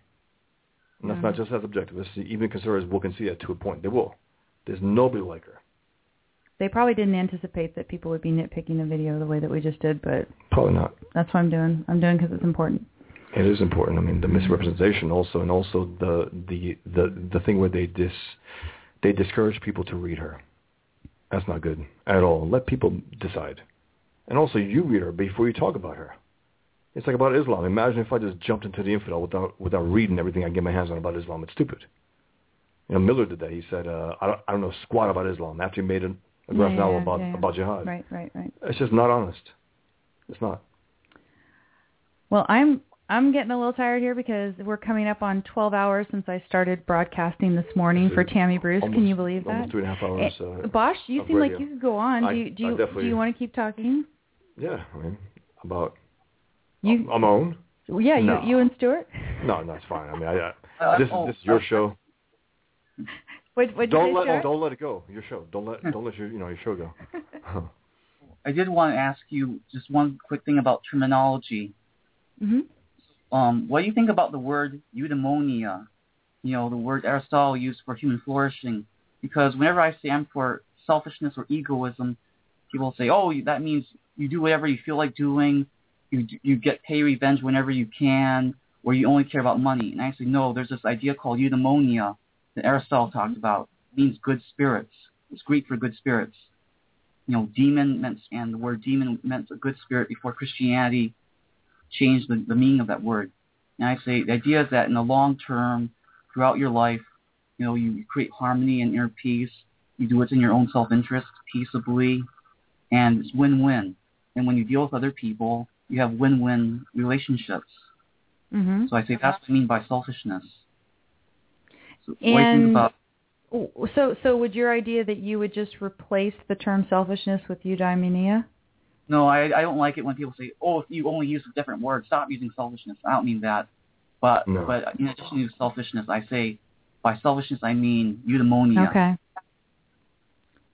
And that's not just as objective. This is, even conservatives will concede that to a point. They will. There's nobody like her. They probably didn't anticipate that people would be nitpicking the video the way that we just did, but Probably not. that's what I'm doing. I'm doing because it's important. It is important. I mean, the misrepresentation also, and also the the the the thing where they dis they discourage people to read her. That's not good at all. Let people decide, and also you read her before you talk about her. It's like about Islam. Imagine if I just jumped into the infidel without without reading everything I get my hands on about Islam. It's stupid. You know, Miller did that. He said, uh, I don't I don't know squat about Islam after he made a, a graphic Yeah, novel yeah, about yeah, yeah. about jihad. Right, right, right. It's just not honest. It's not. Well, I'm I'm getting a little tired here because we're coming up on 12 hours since I started broadcasting this morning for Tammy Bruce. Can you believe that? Almost two and a half hours. Eh, Uh, Bosch, you of seem like you could go on. I- do you do you, do you want to keep talking? yeah, I mean, about You on my own. yeah, No. you you and Stuart. No, no, fine. I mean, I, I, Uh, this is oh, this is your show. What what Don't you let oh, don't let it go. Your show. Don't let don't let your you know your show go. I did want to ask you just one quick thing about terminology. hmm Um, what do you think about the word eudaimonia? You know, the word Aristotle used for human flourishing. Because whenever I say I'm for selfishness or egoism, people say, "Oh, that means you do whatever you feel like doing. You you get pay revenge whenever you can, or you only care about money." And I say, no. There's this idea called eudaimonia that Aristotle talked about. Means good spirits. It's Greek for good spirits. You know, demon meant, and the word demon meant a good spirit before Christianity changed the, the meaning of that word. And I say the idea is that in the long term, throughout your life, you know, you create harmony and inner peace. You do what's in your own self-interest peaceably, and it's win-win. And when you deal with other people, you have win-win relationships. hmm So I say that's what I mean by selfishness. So what do you And- about? So so would your idea that you would just replace the term selfishness with eudaimonia? No, I I don't like it when people say, "Oh, if you only use a different word, stop using selfishness." I don't mean that. But No. but in addition to selfishness, I say by selfishness I mean eudaimonia. Okay.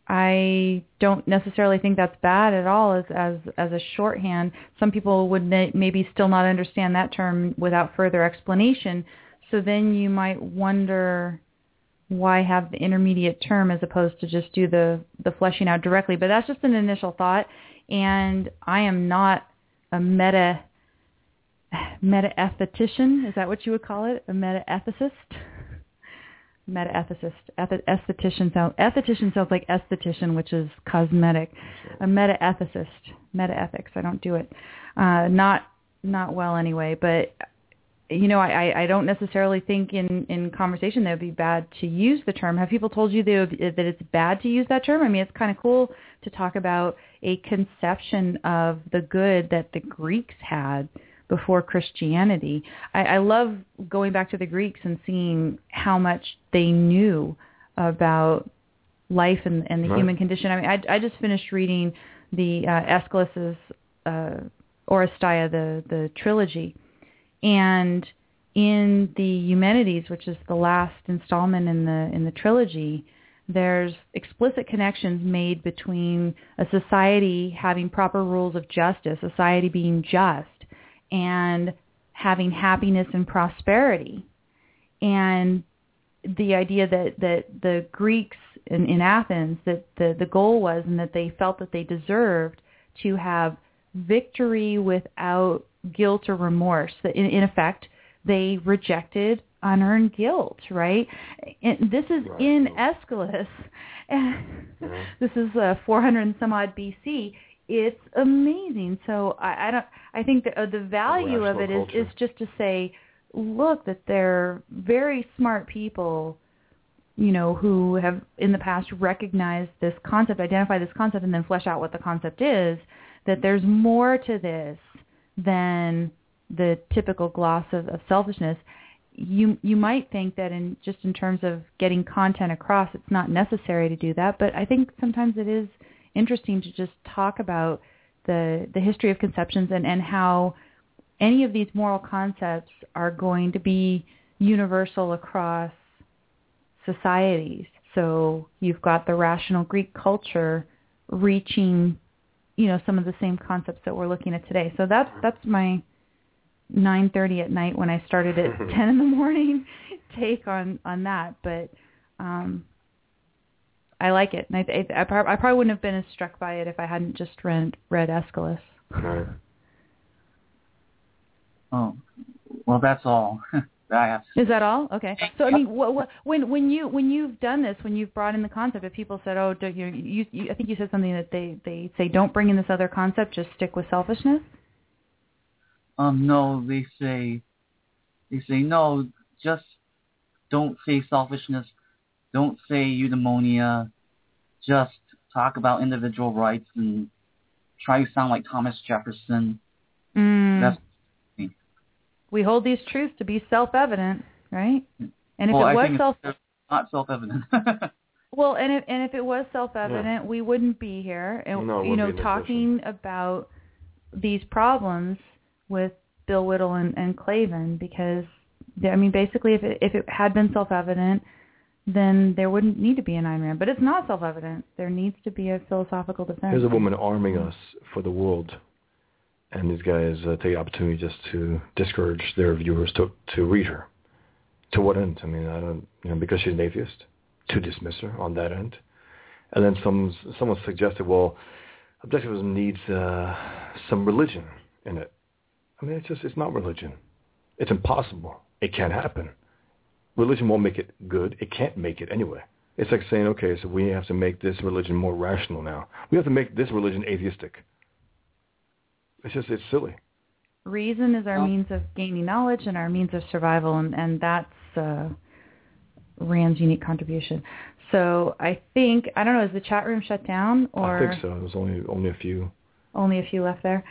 I don't necessarily think that's bad at all as as as a shorthand. Some people would na- maybe still not understand that term without further explanation. So then you might wonder why have the intermediate term as opposed to just do the the fleshing out directly. But that's just an initial thought, and I am not a meta meta esthetician. Is that what you would call it? A meta ethicist? meta-ethicist. Eth- esthetician sounds esthetician sounds like esthetician, which is cosmetic. A meta-ethicist, meta-ethics. I don't do it. Uh, not not well anyway. But you know, I, I don't necessarily think in, in conversation that it would be bad to use the term. Have people told you that, would, that it's bad to use that term? I mean, it's kind of cool to talk about a conception of the good that the Greeks had before Christianity. I, I love going back to the Greeks and seeing how much they knew about life and, and the Right. human condition. I mean, I, I just finished reading the uh, Aeschylus's uh, Oresteia, the the trilogy, and in the Eumenides, which is the last installment in the in the trilogy, there's explicit connections made between a society having proper rules of justice, society being just, and having happiness and prosperity. And the idea that, that the Greeks in, in Athens, that the, the goal was and that they felt that they deserved to have victory without guilt or remorse. That in, in effect, they rejected unearned guilt, right? And this is Right. in Aeschylus. And Yeah. This is uh, 400 and some odd BC. It's amazing. So I, I don't. I think that uh, the value of it is, is is just to say, look, that they're very smart people, you know, who have in the past recognized this concept, identify this concept, and then flesh out what the concept is. That there's more to this than the typical gloss of, of selfishness. You you might think that in just in terms of getting content across, it's not necessary to do that, but I think sometimes it is interesting to just talk about the the history of conceptions and and how any of these moral concepts are going to be universal across societies. So you've got the rational Greek culture reaching, you know, some of the same concepts that we're looking at today. So that's that's my 9:30 at night when I started at 10 in the morning take on on that, but um I like it. And I, I, I prob- I probably wouldn't have been as struck by it if I hadn't just read read Aeschylus. Right. Oh, well, that's all that I Is that all? Okay. So I mean, what, what, when when you when you've done this, when you've brought in the concept, if people said, "Oh, you, you, you," I think you said something that they they say, "Don't bring in this other concept, just stick with selfishness." Um, no, they say, they say no, just don't say selfishness, don't say eudaimonia, just talk about individual rights and try to sound like Thomas Jefferson. Mm. That's we hold these truths to be self-evident, right? And if well, it was self it's not self-evident. well, and if and if it was self-evident, we wouldn't be here, and No, you know, wouldn't be in this talking about these problems with Bill Whittle and, and Klavan because I mean, basically, if it if it had been self-evident, then there wouldn't need to be an Ayn Rand. But it's not self-evident. There needs to be a philosophical defense. Here's a woman arming us for the world, and these guys uh, take the opportunity just to discourage their viewers to to read her. To what end? I mean, I don't, you know, because she's an atheist, to dismiss her on that end. And then some someone suggested, well, objectivism needs uh, some religion in it. I mean, it's just it's not religion. It's impossible. It can't happen. Religion won't make it good. It can't make it anyway. It's like saying, okay, so we have to make this religion more rational now. We have to make this religion atheistic. It's just, it's silly. Reason is our Well- means of gaining knowledge and our means of survival, and, and that's uh, Rand's unique contribution. So I think I don't know. Is the chat room shut down, or I think so. There's only only a few, only a few left there?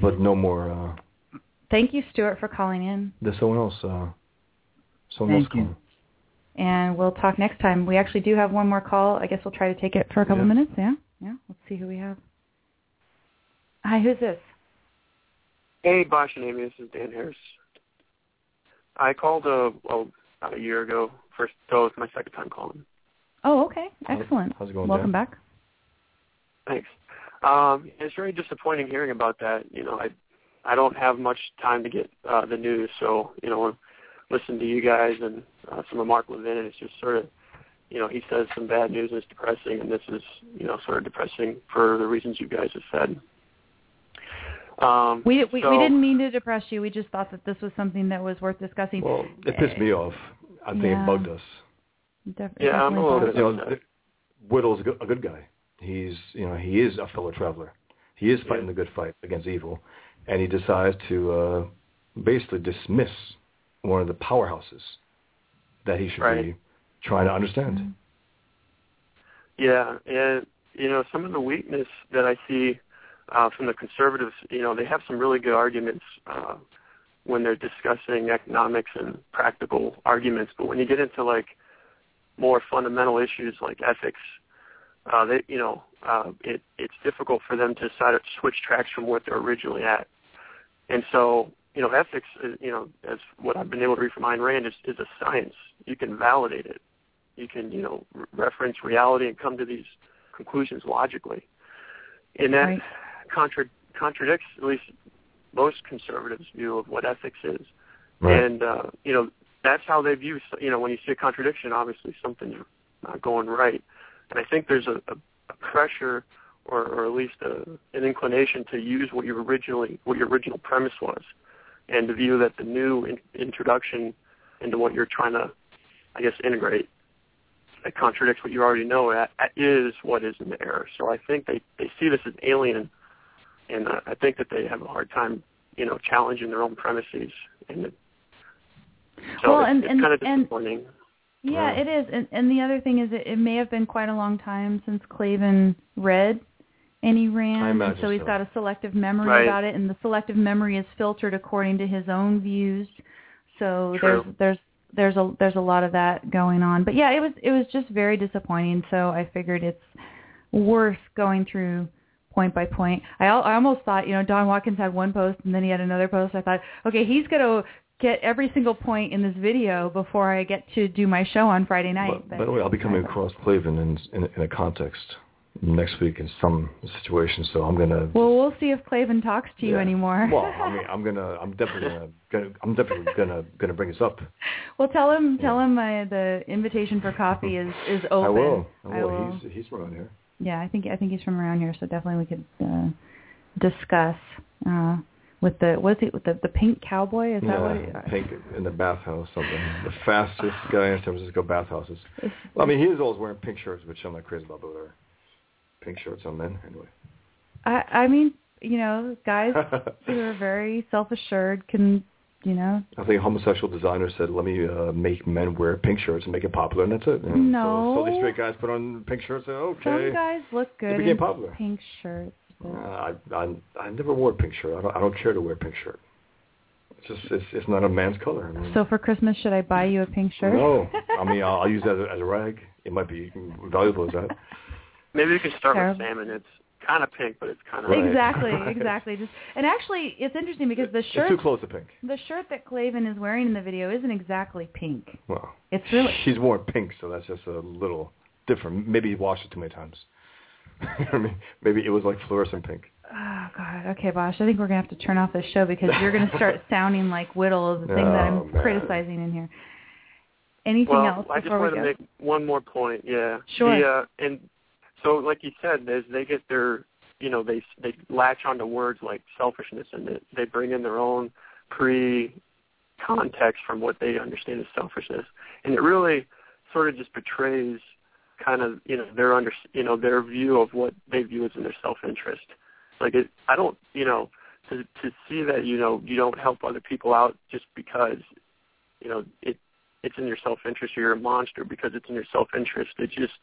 but no more. Uh, Thank you, Stuart, for calling in, there's someone else. Uh, someone Thank else you. calling. and we'll talk next time. We actually do have one more call. I guess we'll try to take it for a couple Yeah. minutes. Yeah, yeah. Let's see who we have. Hi, who's this? Hey, Bosch and Amy, this is Dan Harris. I called uh, well, about a year ago. First, so it's my second time calling. Oh, okay, excellent. how's it going, Welcome Dan? back. Thanks. Um, it's very disappointing hearing about that. You know, I I don't have much time to get uh, the news, so you know, listen to you guys and uh, some of Mark Levin, and it's just sort of, you know, he says some bad news and it's depressing, and this is, you know, sort of depressing for the reasons you guys have said. Um, We, we so, we didn't mean to depress you. We just thought that this was something that was worth discussing. Well, it pissed me off. I think Yeah. it bugged us. Def- Yeah, I'm a definitely little bit- You know, Whittle's a good, a good guy. He's, you know, he is a fellow traveler. He is fighting the good fight against evil, and he decides to uh, basically dismiss one of the powerhouses that he should Right. be trying to understand. Yeah, and you know some of the weakness that I see uh, from the conservatives, you know, they have some really good arguments uh, when they're discussing economics and practical arguments, but when you get into like more fundamental issues like ethics, uh, they, you know, uh, it, it's difficult for them to side switch tracks from what they're originally at. And so, you know, ethics, is, you know, as what I've been able to read from Ayn Rand, is, is a science. You can validate it. You can, you know, re- reference reality and come to these conclusions logically. And that Right. Contra- contradicts at least most conservatives' view of what ethics is. Right. And uh, you know, that's how they view. You know, when you see a contradiction, obviously something's not going right. And I think there's a, a, pressure, or, or at least a, an inclination to use what you originally, what your original premise was, and to view that the new in, introduction into what you're trying to, I guess, integrate that contradicts what you already know at, at is what is in the error. So I think they they see this as alien, and uh, I think that they have a hard time, you know, challenging their own premises. And it, so Well, it's, and- it's and- kind of and- disappointing. Yeah, Yeah. it is. And, and the other thing is, it, it may have been quite a long time since Klavan read any Rand, I and so he's so. got a selective memory Right. about it, and the selective memory is filtered according to his own views. So True. there's there's there's a there's a lot of that going on. But yeah, it was it was just very disappointing. So I figured it's worth going through point by point. I al- I almost thought you know Don Watkins had one post and then he had another post. I thought okay he's gonna get every single point in this video before I get to do my show on Friday night. But, by the way, I'll be coming across Klavan in, in in a context next week in some situation. So I'm gonna. Well, we'll see if Klavan talks to you Yeah. anymore. Well, I mean, I'm gonna, I'm definitely gonna, gonna I'm definitely gonna, gonna bring this up. well, tell him tell him my, the invitation for coffee is is open. I will. I I will. will. He's, he's around here. Yeah, I think I think he's from around here, so definitely we could uh, discuss uh, with the what's it with the the pink cowboy? Is that what? It, yeah, pink in the bathhouse, something. The fastest guy in San Francisco bathhouses. Well, I mean, he is always wearing pink shirts, which I'm not crazy about, but whatever. Pink shirts on men, anyway. I I mean, you know, guys who are very self assured can, you know, I think a homosexual designer said, "Let me uh, make men wear pink shirts and make it popular," and that's it. And No. So, so these straight guys put on pink shirts. And, okay. some guys look good It became in popular. pink shirts. Uh, I, I I never wore a pink shirt. I don't I don't care to wear a pink shirt. It's just it's it's not a man's color. I mean, So for Christmas, should I buy you a pink shirt? no, I mean I'll, I'll use that as a, as a rag. It might be valuable as that. Maybe you can start Terrible. with salmon. It's kind of pink, but it's kind of Right. Exactly, Right. exactly. Just and actually, it's interesting because the It's shirt too close to pink. the shirt that Klavan is wearing in the video isn't exactly pink. Well, It's really she's worn pink, so that's just a little different. Maybe he washed it too many times. I mean, maybe it was like fluorescent pink. Oh God. Okay, Bosch. I think we're gonna have to turn off this show because you're gonna start sounding like Whittle of the thing that Oh, I'm man. criticizing in here. Anything well, else I just before we wanted to make one more point. Yeah. Sure. The, uh, and so, like you said, there's, they get their, you know, they they latch onto words like selfishness, and they, they bring in their own pre-context from what they understand as selfishness, and it really sort of just betrays kind of you know their under you know their view of what they view as in their self-interest. Like it, I don't, you know, to to see that you know you don't help other people out just because you know it it's in your self-interest or you're a monster because it's in your self-interest. It just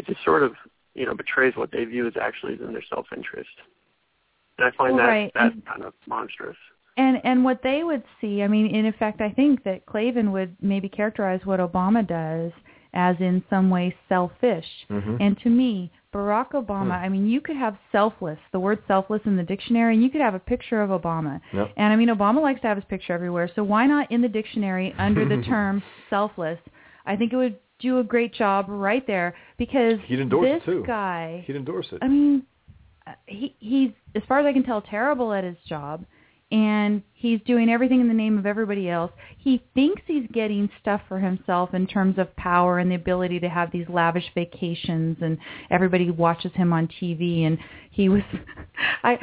it just sort of you know betrays what they view as actually is in their self-interest. And I find Well, that right. that And- kind of monstrous. And and what they would see, I mean, in effect, I think that Klavan would maybe characterize what Obama does as in some way selfish. Mhm. And to me, Barack Obama, Hmm. I mean, you could have selfless, the word selfless in the dictionary, and you could have a picture of Obama. Yep. And I mean, Obama likes to have his picture everywhere, so why not in the dictionary under the term selfless? I think it would do a great job right there because He'd endorse this it too. guy, He'd endorse it. I mean, uh, he he's as far as I can tell terrible at his job and he's doing everything in the name of everybody else. He thinks he's getting stuff for himself in terms of power and the ability to have these lavish vacations and everybody watches him on TV and he was I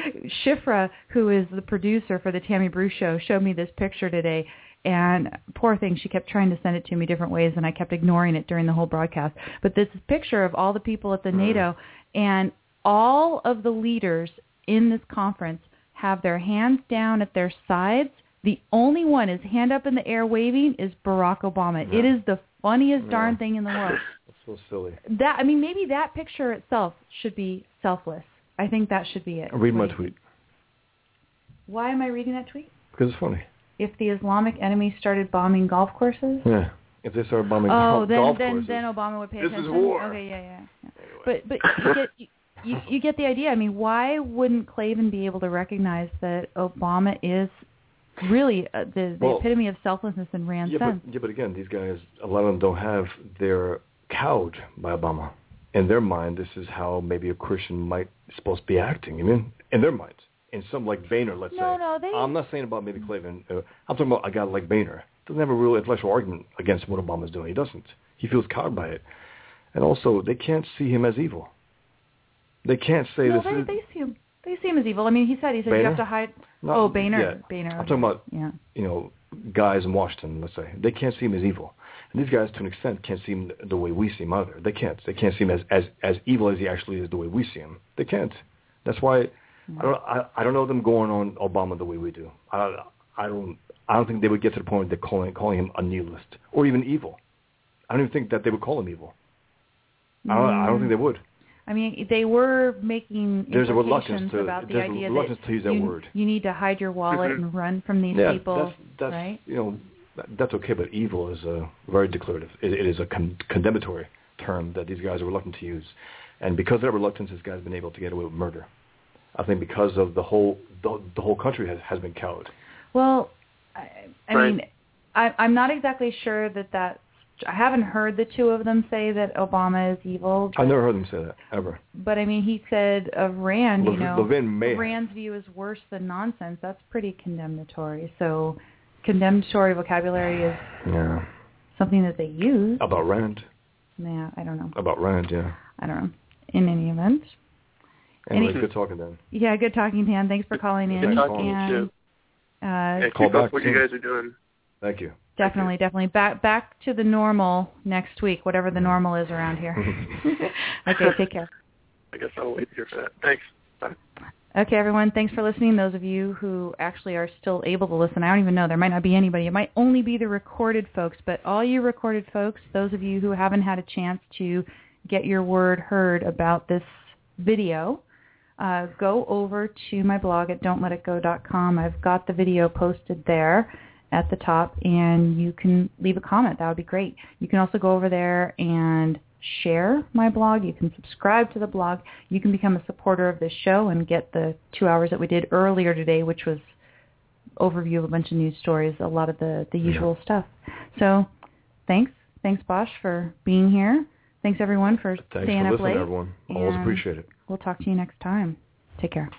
Shifra who is the producer for the Tammy Bruce show showed me this picture today and poor thing she kept trying to send it to me different ways and I kept ignoring it during the whole broadcast but this picture of all the people at the hmm. NATO and all of the leaders in this conference have their hands down at their sides The only one is hand up in the air waving is Barack Obama. Yeah. It is the funniest Yeah. darn thing in the world. It's so silly. That I mean, maybe that picture itself should be selfless. I think that should be it. Read my tweet Why am I reading that tweet? because it's funny. If the Islamic enemy started bombing golf courses. Yeah. If they start bombing Oh, golf, then golf then courses, then Obama would pay This is attention. war. Okay, yeah, yeah. yeah. But but you get you, you you get the idea. I mean, why wouldn't Klavan be able to recognize that Obama is really uh, the the Well, epitome of selflessness and Rand's yeah, but yeah, but again, these guys, a lot of them don't have. They're cowed by Obama. In their mind, this is how maybe a Christian might supposed to be acting. You mean in their minds? In some like Boehner, let's No, say. no, they- I'm not saying about maybe Klavan. Uh, I'm talking about a guy like Boehner. Doesn't have a real intellectual argument against what Obama's doing. He doesn't. He feels cowed by it, and also they can't see him as evil. They can't say no, this they is. they see him. They see him as evil. I mean, he said he said you have to hide. Not- oh, Boehner, yeah. Boehner. I'm talking about yeah. you know, guys in Washington, let's say, they can't see him as evil. And these guys, to an extent, can't see him the way we see him either. They can't. They can't see him as, as, as evil as he actually is the way we see him. They can't. That's why I don't I, I don't know them going on Obama the way we do. I I don't I don't think they would get to the point where they're calling calling him a nihilist or even evil. I don't even think that they would call him evil. I don't I don't think they would. I mean, they were making There's a reluctance to- about the there's a idea reluctance that to use that you, word. you need to hide your wallet and run from these yeah, people, that's, that's right? you know that, that's okay, but evil is a very declarative. It, it is a con- condemnatory term that these guys are reluctant to use, and because of that reluctance, this guy's been able to get away with murder. I think because of the whole the, the whole country has, has been cowed. Well, I, I Right. mean, I, I'm not exactly sure that that's. I haven't heard the two of them say that Obama is evil. I've never heard them say that ever. But I mean, he said of Rand, you know, Levin may. Rand's view is worse than nonsense. That's pretty condemnatory. So, condemnatory vocabulary is Yeah, something that they use. about Rand. Yeah, I don't know. About Rand, yeah. I don't know. In any event, Anyway, good talking then. yeah, good talking, Dan. Thanks for calling in. Good talking to you, and too. uh, Yeah, Call up back what you guys are doing. Thank you. definitely, definitely back back to the normal next week, whatever the normal is around here. okay, take care. I guess I'll wait here for that. Thanks. Bye. Okay, everyone, thanks for listening. Those of you who actually are still able to listen, I don't even know. There might not be anybody. It might only be the recorded folks. But all you recorded folks, those of you who haven't had a chance to get your word heard about this video, uh, go over to my blog at don'tletitgo.com. I've got the video posted there at the top, and you can leave a comment. That would be great. You can also go over there and share my blog. You can subscribe to the blog. You can become a supporter of this show and get the two hours that we did earlier today, which was overview of a bunch of news stories, a lot of the, the usual stuff. So thanks. Thanks, Bosch, for being here. Thanks, everyone, for Thanks staying for up listening, late. everyone. Always appreciate it. We'll talk to you next time. Take care.